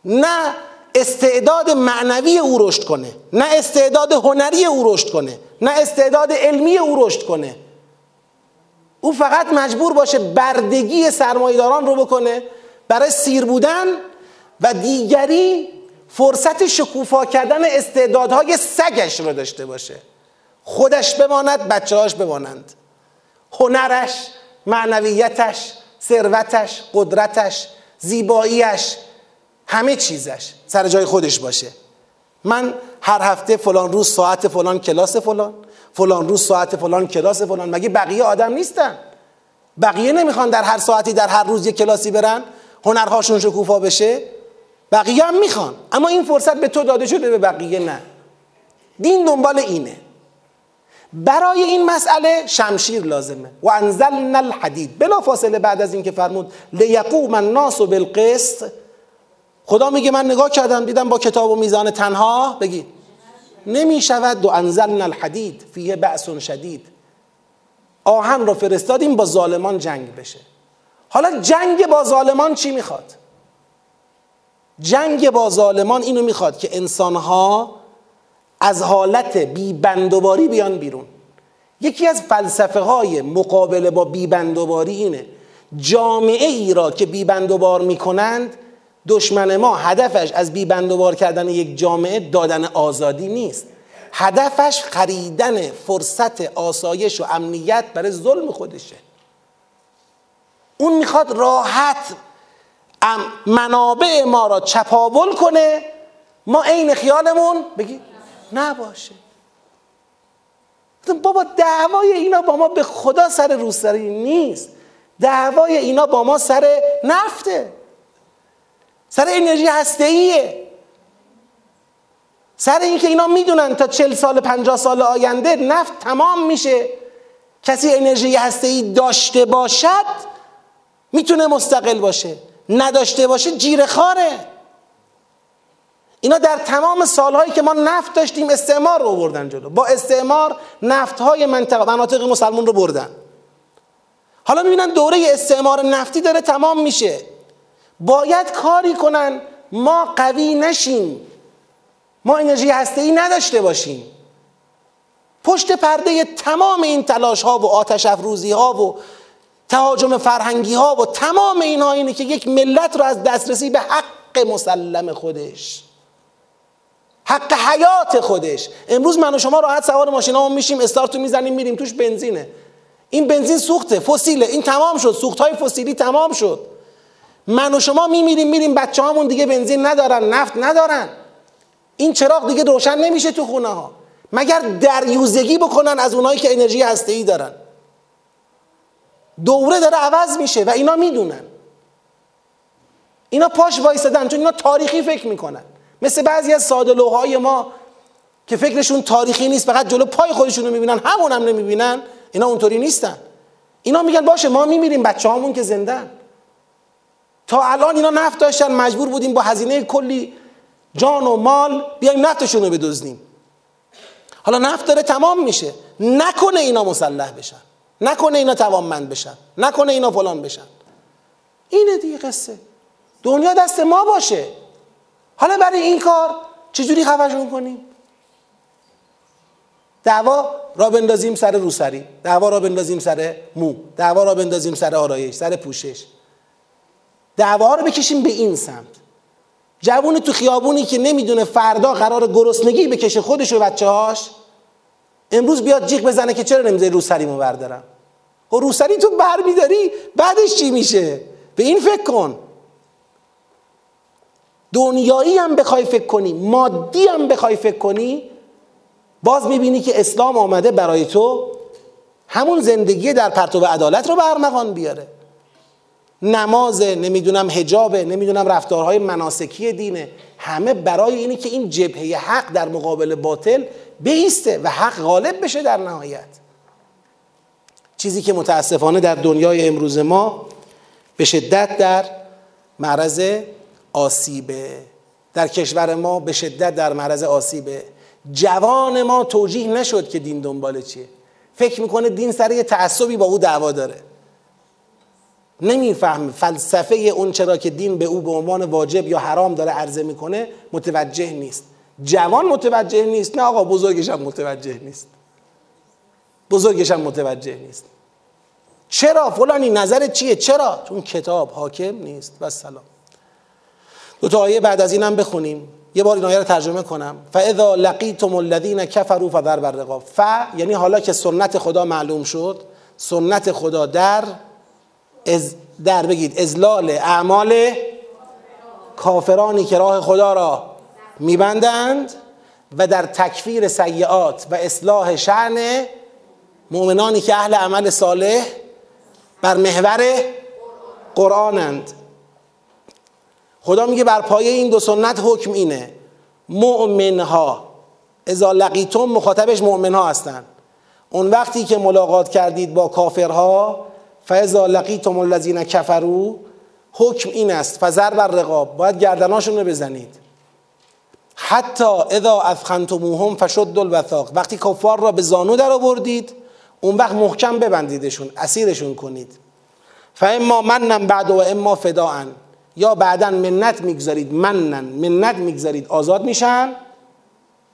نه استعداد معنوی او رشد کنه نه استعداد هنری او رشد کنه نه استعداد علمی او رشد کنه. او فقط مجبور باشه بردگی سرمایداران رو بکنه برای سیر بودن و دیگری فرصت شکوفا کردن استعدادهای سگش رو داشته باشه. خودش بماند بچه هاش بمانند. هنرش معنویتش ثروتش قدرتش زیباییش همه چیزش سر جای خودش باشه. من هر هفته فلان روز ساعت فلان کلاس فلان فلان روز ساعت فلان کلاس فلان مگه بقیه آدم نیستن؟ بقیه نمی‌خوان در هر ساعتی در هر روز یک کلاسی برن هنرهاشون شکوفا بشه؟ بقیه هم می‌خوان اما این فرصت به تو داده شده به بقیه نه. دین دنبال اینه. برای این مسئله شمشیر لازمه. و انزلنا الحدید. بلا فاصله بعد از اینکه فرمود لیقوم الناس بالقسط. خدا میگه من نگاه کردم دیدم با کتاب و میزان تنها. بگی. نمی شود و انزلنا الحدید فیه بأس شدید. آهن رو فرستادیم با ظالمان جنگ بشه. حالا جنگ با ظالمان چی می‌خواد؟ جنگ با ظالمان اینو می‌خواد که انسانها از حالت بی بندوباری بیان بیرون. یکی از فلسفه های مقابله با بی بندوباری اینه جامعه ای را که بی بندوبار می‌کنند دشمن ما هدفش از بی بندوبار کردن یک جامعه دادن آزادی نیست. هدفش خریدن فرصت آسایش و امنیت برای ظلم خودشه. اون می‌خواد راحت منابع ما را چپاول کنه ما عین خیالمون بگی؟ نباشه. بابا دعوای اینا با ما به خدا سر روسری نیست. دعوای اینا با ما سر نفته. سر انرژی هسته‌ایه. سر اینکه اینا می‌دونن تا چل سال پنجاه سال آینده نفت تمام میشه. کسی انرژی هسته‌ای داشته باشد می‌تونه مستقل باشه. نداشته باشه جیره خاره اینا در تمام سالهایی که ما نفت داشتیم استعمار رو بردن جلو. با استعمار نفتهای منطقه مناطق مسلمون رو بردن. حالا می‌بینن دوره استعمار نفتی داره تمام میشه. باید کاری کنن ما قوی نشیم. ما انرژی هسته ای نداشته باشیم. پشت پرده تمام این تلاش ها و آتش افروزی ها و تهاجم فرهنگی ها و تمام اینها اینه که یک ملت رو از دسترسی به حق مسلم خودش. حق حیات خودش. امروز من و شما راحت سوار ماشینامون میشیم استارتو می‌زنیم میریم توش بنزینه. این بنزین سوخته فسیله. این تمام شد سوخت های فسیلی تمام شد. من و شما میمیریم میریم بچه همون دیگه بنزین ندارن نفت ندارن. این چراغ دیگه روشن نمیشه تو خونه ها مگر دریوزگی بکنن از اونایی که انرژی هسته دارن. دوره داره عوض میشه و اینا می‌دونن. اینا پاش وایستدن چون اینا تاریخی فکر می‌کنن. مثل بعضی از ساده ما که فکرشون تاریخی نیست فقط جلو پای خودشون رو می‌بینن همون هم نمی‌بینن اینا اونطوری نیستن. اینا میگن باشه ما میمیریم بچه همون که زندن. تا الان اینا نفت داشتن مجبور بودیم با هزینه کلی جان و مال بیایم نفتشون رو بدزدیم. حالا نفت داره تمام میشه. نکنه اینا مسلح بشن. نکنه اینا توانمند بشن. نکنه اینا فلان بشن. اینه دیگه قصه. دنیا دست ما باشه. حالا برای این کار چجوری خفشون کنیم دعوا را بندازیم سر روسری دعوا را بندازیم سر مو دعوا را بندازیم سر آرایش سر پوشش. دعوا رو بکشیم به این سمت. جوون تو خیابونی که نمی‌دونه فردا قرار گرسنگی بکشه خودش و بچه هاش امروز بیاد جیغ بزنه که چرا نمی‌ذاری روسریمو بردارم؟ خب روسری تو بر میداری بعدش چی میشه؟ به این فکر کن. دنیایی هم بخوای فکر کنی مادی هم بخوای فکر کنی باز می‌بینی که اسلام آمده برای تو همون زندگی در پرتو عدالت رو به ارمغان بیاره. نماز نمی‌دونم حجابه نمی‌دونم رفتارهای مناسکی دینه همه برای اینه که این جبهه حق در مقابل باطل بیسته و حق غالب بشه در نهایت. چیزی که متاسفانه در دنیای امروز ما به شدت در معرض آسیبه. در کشور ما به شدت در معرض آسیبه. جوان ما توجیه نشد که دین دنبال چیه. فکر می‌کنه دین سر یه تعصبی با او دعوا داره. نمیفهم فلسفه اون چرا که دین به او به عنوان واجب یا حرام داره عرضه می‌کنه متوجه نیست. جوان متوجه نیست نه آقا بزرگش هم متوجه نیست. بزرگش هم متوجه نیست. چرا؟ فلانی نظر چیه؟ چرا؟ چون کتاب حاکم نیست. و سلام. دو تا آیه بعد از اینم بخونیم. یه بار این آیه رو ترجمه کنم. فاذا لقیتم الذین کفروا فضرب الرقاب ف یعنی حالا که سنت خدا معلوم شد سنت خدا در از در بگید ازلال اعمال کافرانی که راه خدا را میبندند و در تکفیر سیعات و اصلاح شعن مؤمنانی که اهل عمل صالح بر محور قرآنند. خدا میگه بر پایه این دو سنت حکم اینه. مؤمنها اذا لقیتم مخاطبش مؤمنها هستند اون وقتی که ملاقات کردید با کافرها فاذا لقیتم الذین کفروا حکم این است فزر بر رقاب باید گردناشون رو بزنید. حتی اذا اثخنتموهم فشد الوثاق وقتی کفار را به زانو در آوردید اون وقت محکم ببندیدشون اسیرشون کنید. فاما منن بعد و اما فداعن یا بعدا منت می‌گذارید منن منت می‌گذارید آزاد میشن.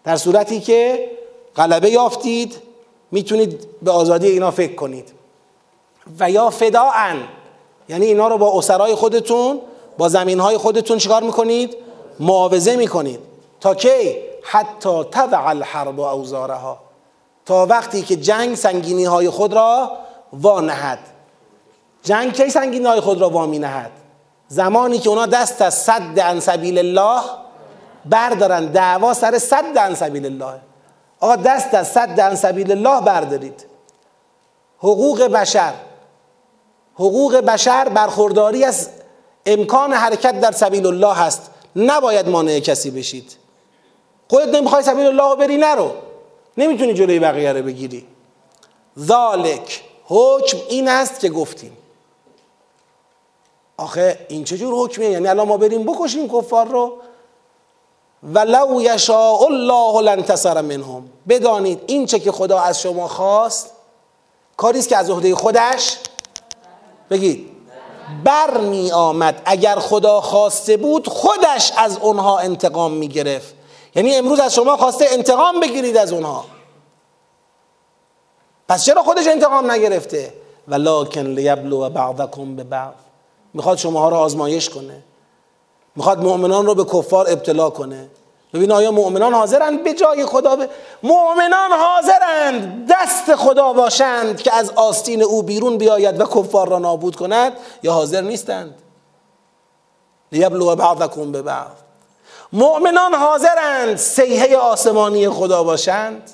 در صورتی که غلبه یافتید می‌تونید به آزادی اینا فکر کنید. و یا فداعن یعنی اینا رو با اسرای خودتون با زمین های خودتون چیکار می‌کنید؟ معاوضه می‌کنید. تا کی؟ حتی تضع الحرب و اوزارها. تا وقتی که جنگ سنگینی های خود را وانهد. جنگ کی سنگینی های خود را وامی نهد؟ زمانی که اونا دست از صد عن سبیل الله بردارن. دعوا سر صد عن سبیل الله. آقا دست از صد عن سبیل الله بردارید. حقوق بشر. حقوق بشر برخورداری از امکان حرکت در سبیل الله هست. نباید مانع کسی بشید. خودت نمی‌خوای سبیل الله بری نرو. نمی‌تونی جلوی بقیه رو بگیری. ذالک. حکم این است که گفتیم. آخه این چجور حکمیه؟ یعنی الان ما بریم بکشیم کفار رو. ولو یشاء الله لانتصر منهم. بدانید این چه که خدا از شما خواست کاری که از عهده خودش؟ بگید. بر می آمد. اگر خدا خواسته بود خودش از اونها انتقام می گرفت. یعنی امروز از شما خواسته انتقام بگیرید از اونها. پس چرا خودش انتقام نگرفته؟ ولکن لیبلو بعضکم به بعض می‌خواد شماها رو آزمایش کنه. می‌خواد مؤمنان رو به کفار ابتلا کنه. ببین آیا مؤمنان حاضرند به جای خدا به مؤمنان حاضرند دست خدا باشند که از آستین او بیرون بیاید و کفار را نابود کند یا حاضر نیستند. لیبلو بعضکم به بعض. مؤمنان حاضرند سیحه آسمانی خدا باشند.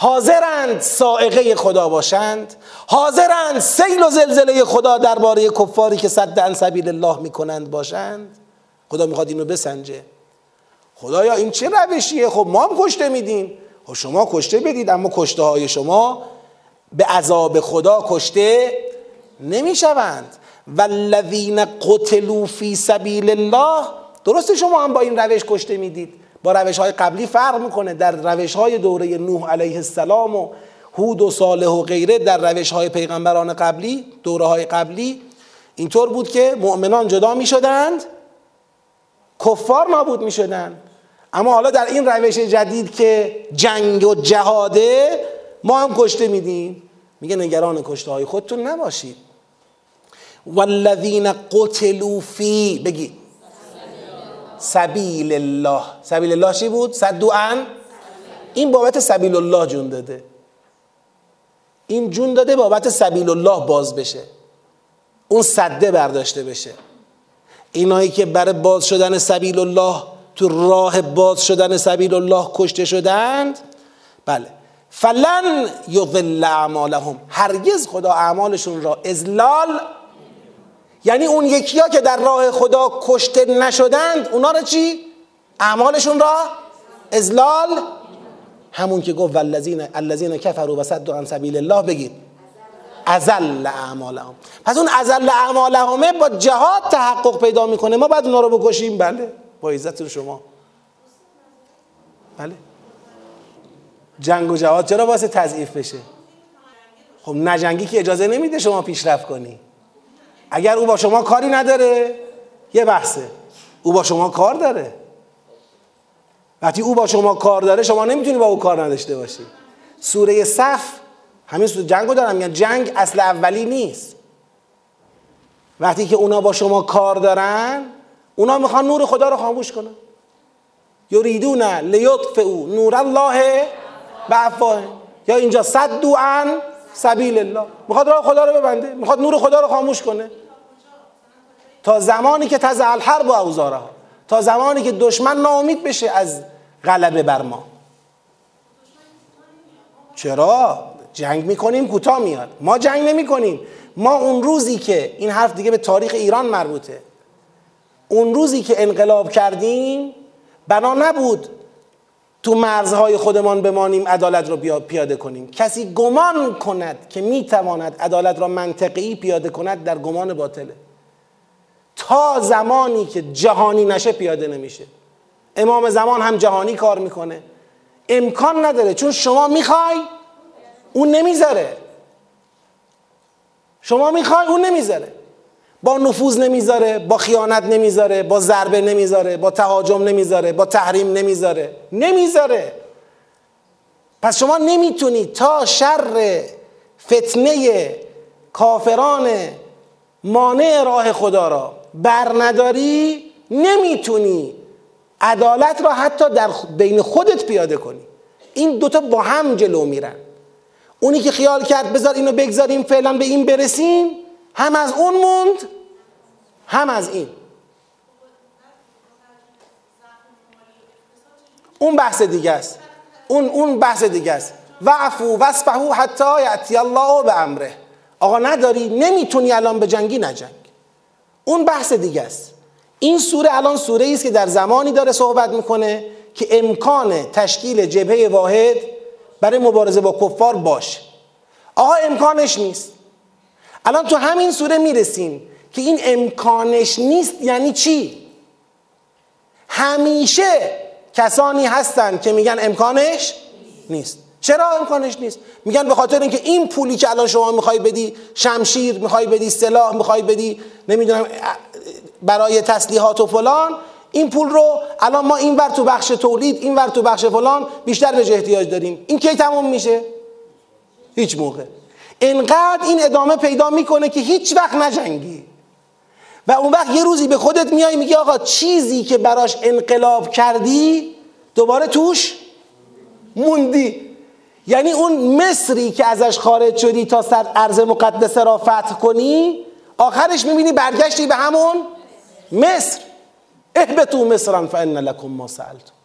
حاضرند سائقه خدا باشند حاضرند سیل و زلزله خدا درباره کفاری که صد عن سبیل الله می‌کنند باشند. خدا می‌خواد اینو بسنجه. خدایا این چه روشیه؟ خب ما هم کشته میدیم. خب شما کشته بدید اما کشته های شما به عذاب خدا کشته نمی‌شوند. والذین قتلوا فی سبیل الله درسته شما هم با این روش کشته می‌دید. روش های قبلی فرق می‌کنه. در روش های دوره نوح علیه السلام و هود و صالح و غیره در روش های پیغمبران قبلی دوره های قبلی اینطور بود که مؤمنان جدا می‌شدند کفار نابود می‌شدند. اما حالا در این روش جدید که جنگ و جهاده ما هم کشته میدیم. میگه نگران کشته های خودتون نباشید. والذین قتلوا فی بگی سبیل الله سبیل الله چی بود؟ صدوان. این بابت سبیل الله جون داده. این جون داده بابت سبیل الله باز بشه. اون صده برداشته بشه. اینایی که برای باز شدن سبیل الله تو راه باز شدن سبیل الله کشته شدند بله. فلن یضل اعمالهم. هرگز خدا اعمالشون را ازلال یعنی اون یکی ها که در راه خدا کشته نشدند اونا را چی؟ اعمالشون را ازلال همون که گفت والذین الذین کفروا و صدوا عن سبیل الله بگید. ازل اعمالهم. پس اون ازل اعمالهمه با جهاد تحقق پیدا می‌کنه. ما بعد اونا رو بکشیم. بله. با عزتون شما. بله. جنگ و جهاد چرا واسه تضعیف بشه؟ خب نجنگی که اجازه نمیده شما پیشرفت کنی. اگر او با شما کاری نداره یه بحثه. او با شما کار داره. وقتی او با شما کار داره شما نمی‌تونی با او کار نداشته باشی. سوره صف همین سوره جنگو دارم میگن جنگ اصل اولی نیست. وقتی که اونا با شما کار دارن اونا می‌خوان نور خدا رو خاموش کنن. یریدون لیطفئوا نور الله بعفاه یا اینجا صدوا عن سبیل الله می‌خواد راه خدا رو ببنده می‌خواد نور خدا رو خاموش کنه. تا زمانی که تز الحرب و اوزارها تا زمانی که دشمن ناامید بشه از غلبه بر ما. چرا؟ جنگ می‌کنیم کوتاه میاد. ما جنگ نمی‌کنیم. ما اون روزی که این حرف دیگه به تاریخ ایران مربوطه. اون روزی که انقلاب کردیم بنا نبود تو مرزهای خودمان بمانیم عدالت را پیاده کنیم. کسی گمان کند که می‌تواند عدالت را منطقی پیاده کند در گمان باطله. تا زمانی که جهانی نشه پیاده نمیشه. امام زمان هم جهانی کار می‌کنه. امکان نداره چون شما می‌خوای اون نمی‌ذاره. شما می‌خوای اون نمی‌ذاره. با نفوذ نمی‌ذاره با خیانت نمی‌ذاره با ضربه نمی‌ذاره با تهاجم نمی‌ذاره با تحریم نمی‌ذاره. نمی‌ذاره. پس شما نمی‌تونید تا شر فتنه کافران مانع راه خدا را برنداری نمی‌تونی عدالت را حتی در بین خودت پیاده کنی. این دوتا با هم جلو میرن. اونی که خیال کرد بذار اینو بگذاریم فعلا به این برسیم هم از اون موند هم از این. اون بحث دیگه است. اون اون بحث دیگه است. وعفو واسفحو حتی یاتی الله به امره. آقا نداری؟ نمی‌تونی الان به جنگی نجنگ. اون بحث دیگه است. این سوره الان سوره است که در زمانی داره صحبت می‌کنه که امکان تشکیل جبهه واحد برای مبارزه با کفار باشه. آقا امکانش نیست. الان تو همین سوره می‌رسیم که این امکانش نیست یعنی چی؟ همیشه کسانی هستند که میگن امکانش نیست. چرا امکانش نیست؟ میگن به خاطر اینکه این پولی که الان شما می‌خوای بدی شمشیر می‌خوای بدی سلاح می‌خوای بدی نمی‌دونم برای تسلیحات و فلان این پول رو الان ما این ور تو بخش تولید این ور تو بخش فلان بیشتر بهش احتیاج داریم. این کی تموم میشه؟ هیچ موقع. انقدر این ادامه پیدا می‌کنه که هیچ وقت نجنگی. و اون وقت یه روزی به خودت میای میگی آقا چیزی که براش انقلاب کردی دوباره توش موندی. یعنی اون مصری که ازش خارج شدی تا سر ارز مقدسه را فتح کنی آخرش می‌بینی برگشتی به همون مصر. اهبتو مصرا فان لکم ما سألتم.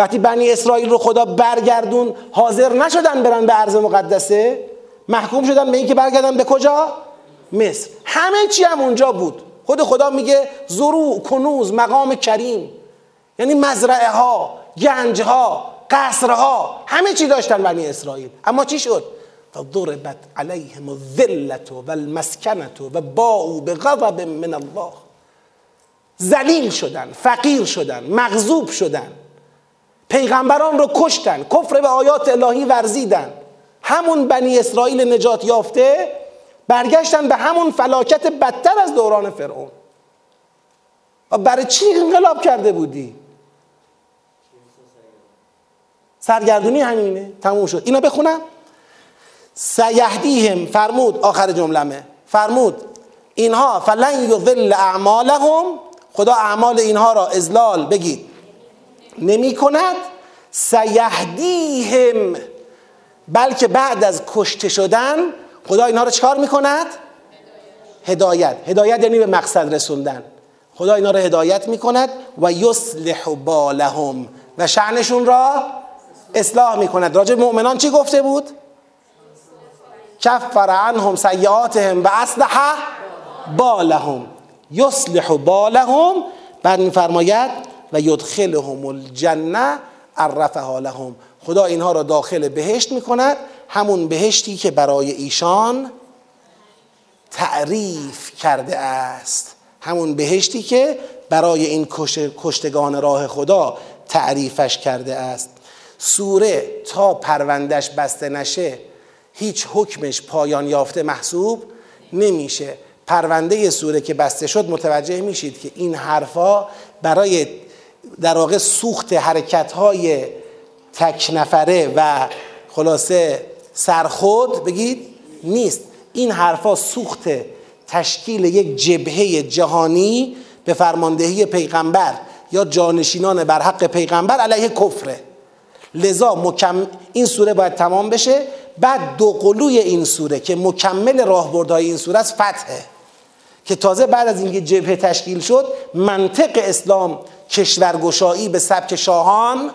وقتی بنی اسرائیل رو خدا برگردون حاضر نشدن برن به ارز مقدسه؟ محکوم شدن به اینکه برگردن به کجا؟ مصر. همه چی هم اونجا بود. خود خدا میگه زرو کنوز مقام کریم. یعنی مزرعه ها گنج ها قصرها همه چی داشتن بنی اسرائیل. اما چی شد؟ فضربت علیهم الذلت و المسکنت و باعوا بغضب من الله. ذلیل شدن فقیر شدن مغضوب شدن. پیغمبران رو کشتن کفر به آیات الهی ورزیدن. همون بنی اسرائیل نجات یافته برگشتن به همون فلاکت بدتر از دوران فرعون. برای چی انقلاب کرده بودی؟ سرگردونی همینه. تموم شد. اینا بخونم. سیهدیهم. فرمود. آخر جملمه. فرمود. اینها فلن یضل اعمالهم. خدا اعمال اینها را ازلال بگید. نمی کند سیهدیهم. بلکه بعد از کشته شدن خدا اینها رو چکار می‌کند؟ هدایت. هدایت یعنی به مقصد رسوندن. خدا اینا رو هدایت می‌کند و یصلح بالهم. و شعنشون را اصلاح می‌کند. راجع مؤمنان چی گفته بود؟ کفر عنهم سیئاتهم و اصلح بالهم. یصلح بالهم. بعد میفرماید و یدخلهم الجنه عرفها لهم خدا اینها را داخل بهشت می‌کند. همون بهشتی که برای ایشان تعریف کرده است. همون بهشتی که برای این کشتگان راه خدا تعریفش کرده است. سوره تا پروندش بسته نشه هیچ حکمش پایان یافته محسوب نمیشه. پرونده سوره که بسته شد متوجه میشید که این حرفا برای در واقع سوخت حرکت های تک نفره و خلاصه سرخود بگید نیست. این حرفا سوخت تشکیل یک جبهه جهانی به فرماندهی پیغمبر یا جانشینان بر حق پیغمبر علیه کفره. لذا مکم... این سوره باید تمام بشه. بعد دو قلوی این سوره که مکمل راهبردهای این سوره است فتحه. که تازه بعد از اینکه جبهه تشکیل شد منطق اسلام کشورگشایی به سبک شاهان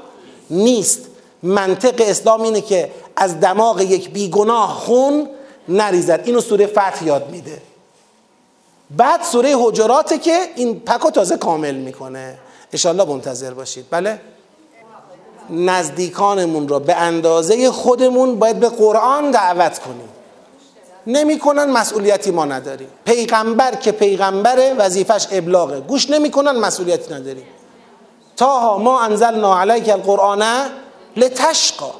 نیست. منطق اسلام اینه که از دماغ یک بیگناه خون نریزد. اینو سوره فتح یاد میده. بعد سوره حجراته که این پکو تازه کامل می‌کنه. انشالله منتظر باشید. بله؟ نزدیکانمون را به اندازه خودمون باید به قرآن دعوت کنیم. نمی‌کنن مسئولیتی ما نداریم. پیغمبر که پیغمبر وظیفش ابلاغه. گوش نمی‌کنن مسئولیتی نداریم. تا ما انزلنا علیک القرآن لتشقا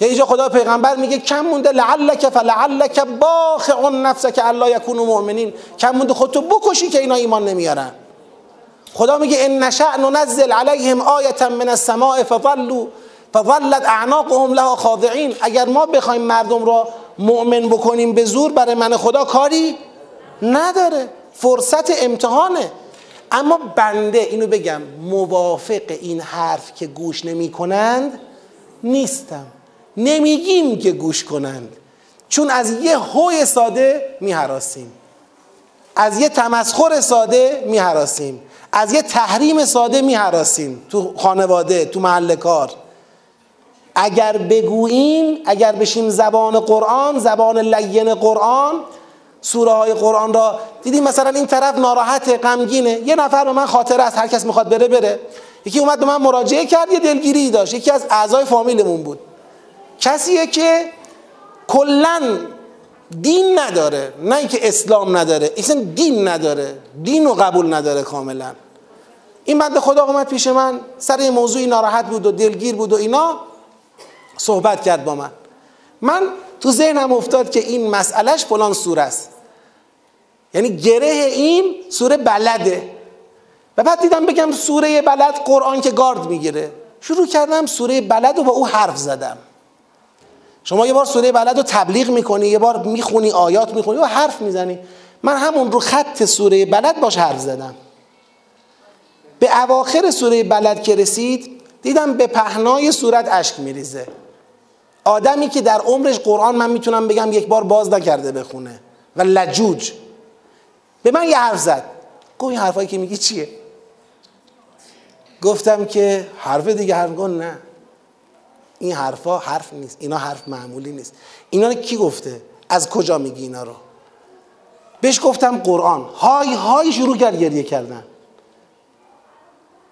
یه اینجا خدا پیغمبر میگه کم مونده لعلک فلعلک باخع نفسک الا یکونوا مؤمنین. کم مونده خودتو بکشی که اینا ایمان نمیارن. خدا میگه ان نشأ ننزل علیهم آیه من السماء فظلوا فظلت اعناقهم لها خاضعین. اگر ما بخوایم مردم را مؤمن بکنیم به زور برای من خدا کاری نداره. فرصت امتحانه. اما بنده اینو بگم موافق این حرف که گوش نمی کنند نیستم. نمیگیم که گوش کنند. چون از یه هوی ساده میهراسیم از یه تمسخر ساده میهراسیم از یه تحریم ساده میهراسیم تو خانواده تو محل کار. اگر بگوییم اگر بشیم زبان قرآن زبان لین قرآن سوره های قرآن را دیدیم مثلا این طرف ناراحت غمگینه. یه نفر به من خاطر است هر کس می‌خواد بره بره. یکی اومد به من مراجعه کرد یه دلگیری داشت. یکی از اعضای فامیلمون بود. کسیه که کلا دین نداره. نه اینکه اسلام نداره اصلا دین نداره. دین رو قبول نداره کاملا. این بنده خدا اومد پیش من سر موضوعی ناراحت بود و دلگیر بود و اینا صحبت کرد با من. من تو ذهنم افتاد که این مسئلهش فلان سوره است. یعنی گره این سوره بلده. و بعد دیدم بگم سوره بلد قرآن که گارد می‌گیره. شروع کردم سوره بلد رو با او حرف زدم. شما یه بار سوره بلد رو تبلیغ می‌کنی یه بار می‌خونی آیات می‌خونی و حرف می‌زنی. من همون رو خط سوره بلد باش حرف زدم. به اواخر سوره بلد که رسید دیدم به پهنای صورت اشک میریزه. آدمی که در عمرش قرآن من می‌تونم بگم یک بار باز نکرده بخونه و لجوج. به من یه حرف زد. گفت این حرفایی که میگی چیه؟ گفتم که حرف دیگه حرف گفت نه. این حرفا حرف نیست. اینا حرف معمولی نیست. اینا رو کی گفته؟ از کجا میگی اینا رو؟ بهش گفتم قرآن. های های شروع کرد گریه کردن.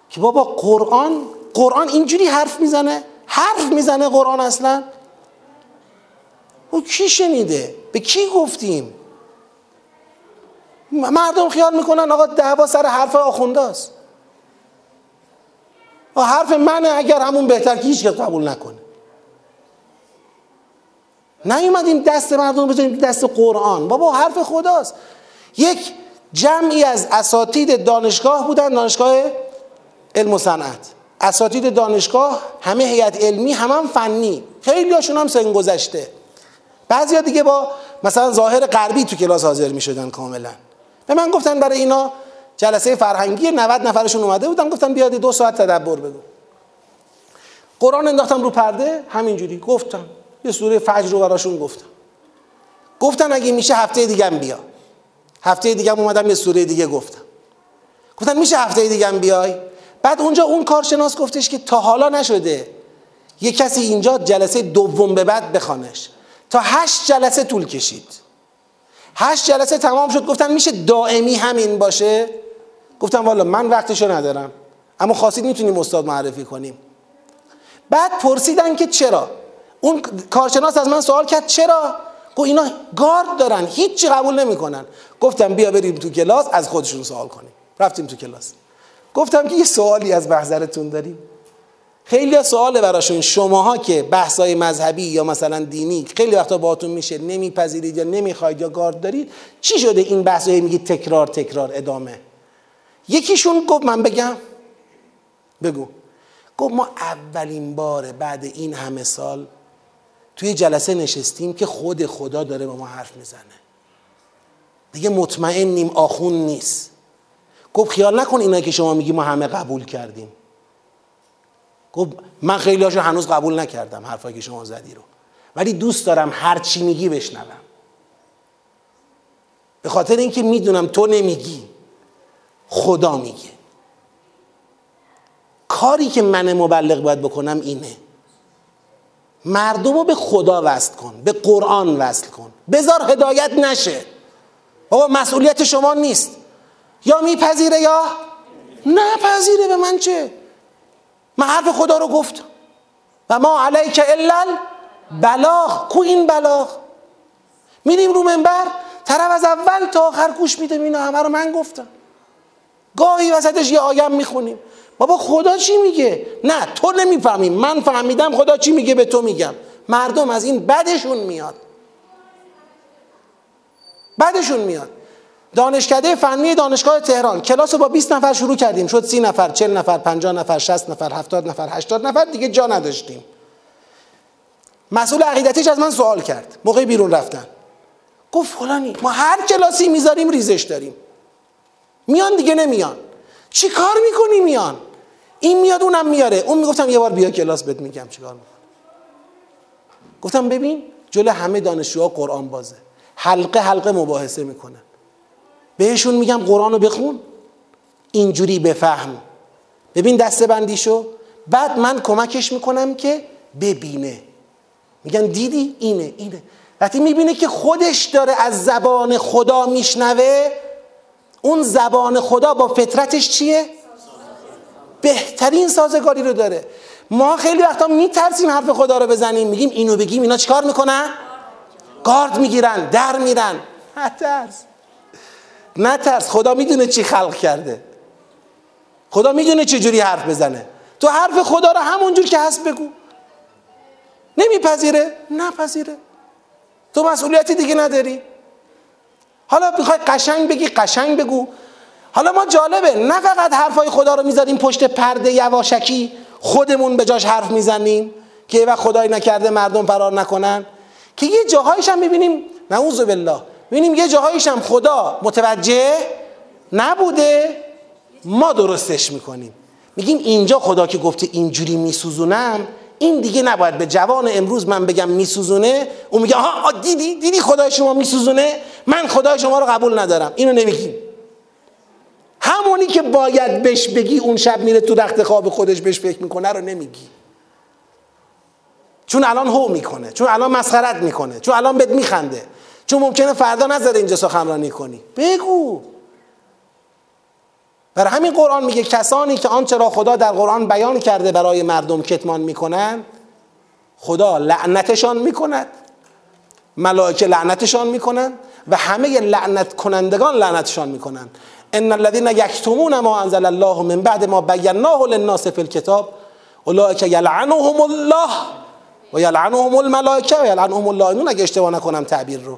که بابا قرآن قرآن اینجوری حرف می‌زنه؟ حرف می‌زنه قرآن اصلا؟ او کی شنیده؟ به کی گفتیم؟ مردم خیال می‌کنن آقا دعوا سر حرف آخونده است حرف منه اگر همون بهتر که هیچ قبول نکنه. نیومدیم دست مردم بزنیم دست قرآن. بابا حرف خداست. یک جمعی از اساتید دانشگاه بودن دانشگاه علم و صنعت. اساتید دانشگاه همه هیئت علمی هم, هم فنی. خیلی هاشون هم سن گذشته. بعضیا دیگه با مثلا ظاهر غربی تو کلاس حاضر می شدن کاملا. به من گفتن برای اینا جلسه فرهنگی 90 نفرشون اومده بودن گفتم بیاد دو ساعت تدبر بگو. قرآن انداختم رو پرده همینجوری گفتم. یه سوره فجر رو براشون گفتم. گفتن اگه میشه هفته دیگه بیا. هفته دیگه اومدم یه سوره دیگه گفتم. گفتن میشه هفته دیگه بیای؟ بعد اونجا اون کارشناس گفتش که تا حالا نشده یه کسی اینجا جلسه دوم به بعد بخوانش. تا هشت جلسه طول کشید. هشت جلسه تمام شد گفتن میشه دائمی همین باشه؟ گفتم والا من وقتشو ندارم اما خواستید می‌تونیم استاد معرفی کنیم. بعد پرسیدن که چرا؟ اون کارشناس از من سوال کرد چرا؟ گفت اینا گارد دارن هیچی قبول نمی‌کنن. گفتم بیا بریم تو کلاس از خودشون سوال کنیم. رفتیم تو کلاس. گفتم که یه سوالی از محضرتون داریم. خیلی سواله براشون. شماها که بحثای مذهبی یا مثلا دینی خیلی وقتا باهاتون میشه نمیپذیرید یا نمی‌خواید یا گارد دارید. چی شده این بحثای میگید تکرار تکرار ادامه؟ یکیشون گفت من بگم. بگو. گفت ما اولین بار بعد این همه سال توی جلسه نشستیم که خود خدا داره با ما حرف می‌زنه. دیگه مطمئنیم آخون نیست. گفت خیال نکن اینا که شما میگی ما همه قبول کردیم. گفت من خیلی هاشو هنوز قبول نکردم حرفایی که شما زدی رو. ولی دوست دارم هر چی میگی بشنوم. به خاطر اینکه می‌دونم تو نمیگی خدا میگه. کاری که من مبلغ باید بکنم اینه. مردم رو به خدا وصل کن به قرآن وصل کن. بذار هدایت نشه. بابا مسئولیت شما نیست. یا میپذیره یا؟ نپذیره به من چه؟ من حرف خدا رو گفتم. و ما علیک الا بلاغ کو این بلاغ؟ میریم رو منبر طرف از اول تا آخر گوش میده اینا همه رو من گفتم. گاهی وسطش یه آیم می‌خونیم. بابا خدا چی میگه؟ نه تو نمی‌فهمی. من فهمیدم خدا چی میگه به تو میگم. مردم از این بدشون میاد. بدشون میاد. دانشکده فنی دانشگاه تهران. کلاس با 20 نفر شروع کردیم. شد 30 نفر 40 نفر 50 نفر 60 نفر 70 نفر 80 نفر دیگه جا نداشتیم. مسئول عقیدتیش از من سوال کرد. موقع بیرون رفتن. گفت فلانی ما هر کلاسی می‌ذاریم ریزش داریم. میان دیگه نمیان. چی کار می‌کنی میان؟ این میاد اونم میاره. اون می‌گفتم یه بار بیا کلاس بهت میگم چیکار می‌کنم گفتم ببین جلو همه دانشجوها قرآن بازه. حلقه حلقه مباحثه می‌کنن. بهشون میگم قرآن رو بخون. اینجوری بفهم. ببین دسته بندی شو بعد من کمکش می‌کنم که ببینه. میگن دیدی؟ اینه اینه. وقتی می‌بینه که خودش داره از زبان خدا میشنوه اون زبان خدا با فطرتش چیه؟ بهترین سازگاری رو داره. ما خیلی وقتا میترسیم حرف خدا رو بزنیم. میگیم اینو بگیم اینا چیکار می‌کنن؟ گارد می‌گیرن در میرن. نترس نترس. خدا می‌دونه چی خلق کرده. خدا می‌دونه چه جوری حرف بزنه. تو حرف خدا رو همونجور که هست بگو. نمیپذیره؟ نپذیره. تو مسئولیتی دیگه نداری. حالا می‌خوای قشنگ بگی قشنگ بگو. حالا ما جالبه. نه فقط حرفای خدا رو می‌ذاریم پشت پرده یواشکی خودمون به جاش حرف می‌زنیم که یه وقت خدایی نکرده مردم فرار نکنن. که یه جاهایش هم می‌بینیم. نعوذ بالله. می‌بینیم یه جاهایش هم خدا متوجه نبوده؟ ما درستش می‌کنیم. میگیم اینجا خدا که گفته اینجوری میسوزونم این دیگه نباید به جوان امروز من بگم میسوزونه. اون میگه آها دیدی؟ دیدی خدای شما میسوزونه؟ من خدای شما رو قبول ندارم. اینو نمیگیم. همونی که باید بهش بگی اون شب میره تو رخت خواب خودش بهش فکر می‌کنه رو نمیگی. چون الان هو می‌کنه چون الان مسخرت می‌کنه چون الان بهت میخنده. چون ممکنه فردا نظر اینجا سخنرانی کنی. بگو. برای همین قرآن میگه کسانی که آنچه را خدا در قرآن بیان کرده برای مردم کتمان می‌کنند خدا لعنتشان می‌کند. ملائکه لعنتشان می‌کنند و همه لعنت کنندگان لعنتشان می‌کنند ان الذين یکتمون ما انزل الله من بعد ما بیناه للناس فی الكتاب اولئک یلعنهم الله و یلعنهم الملائکه و یلعنهم اگه اشتباه نکنم تعبیر رو.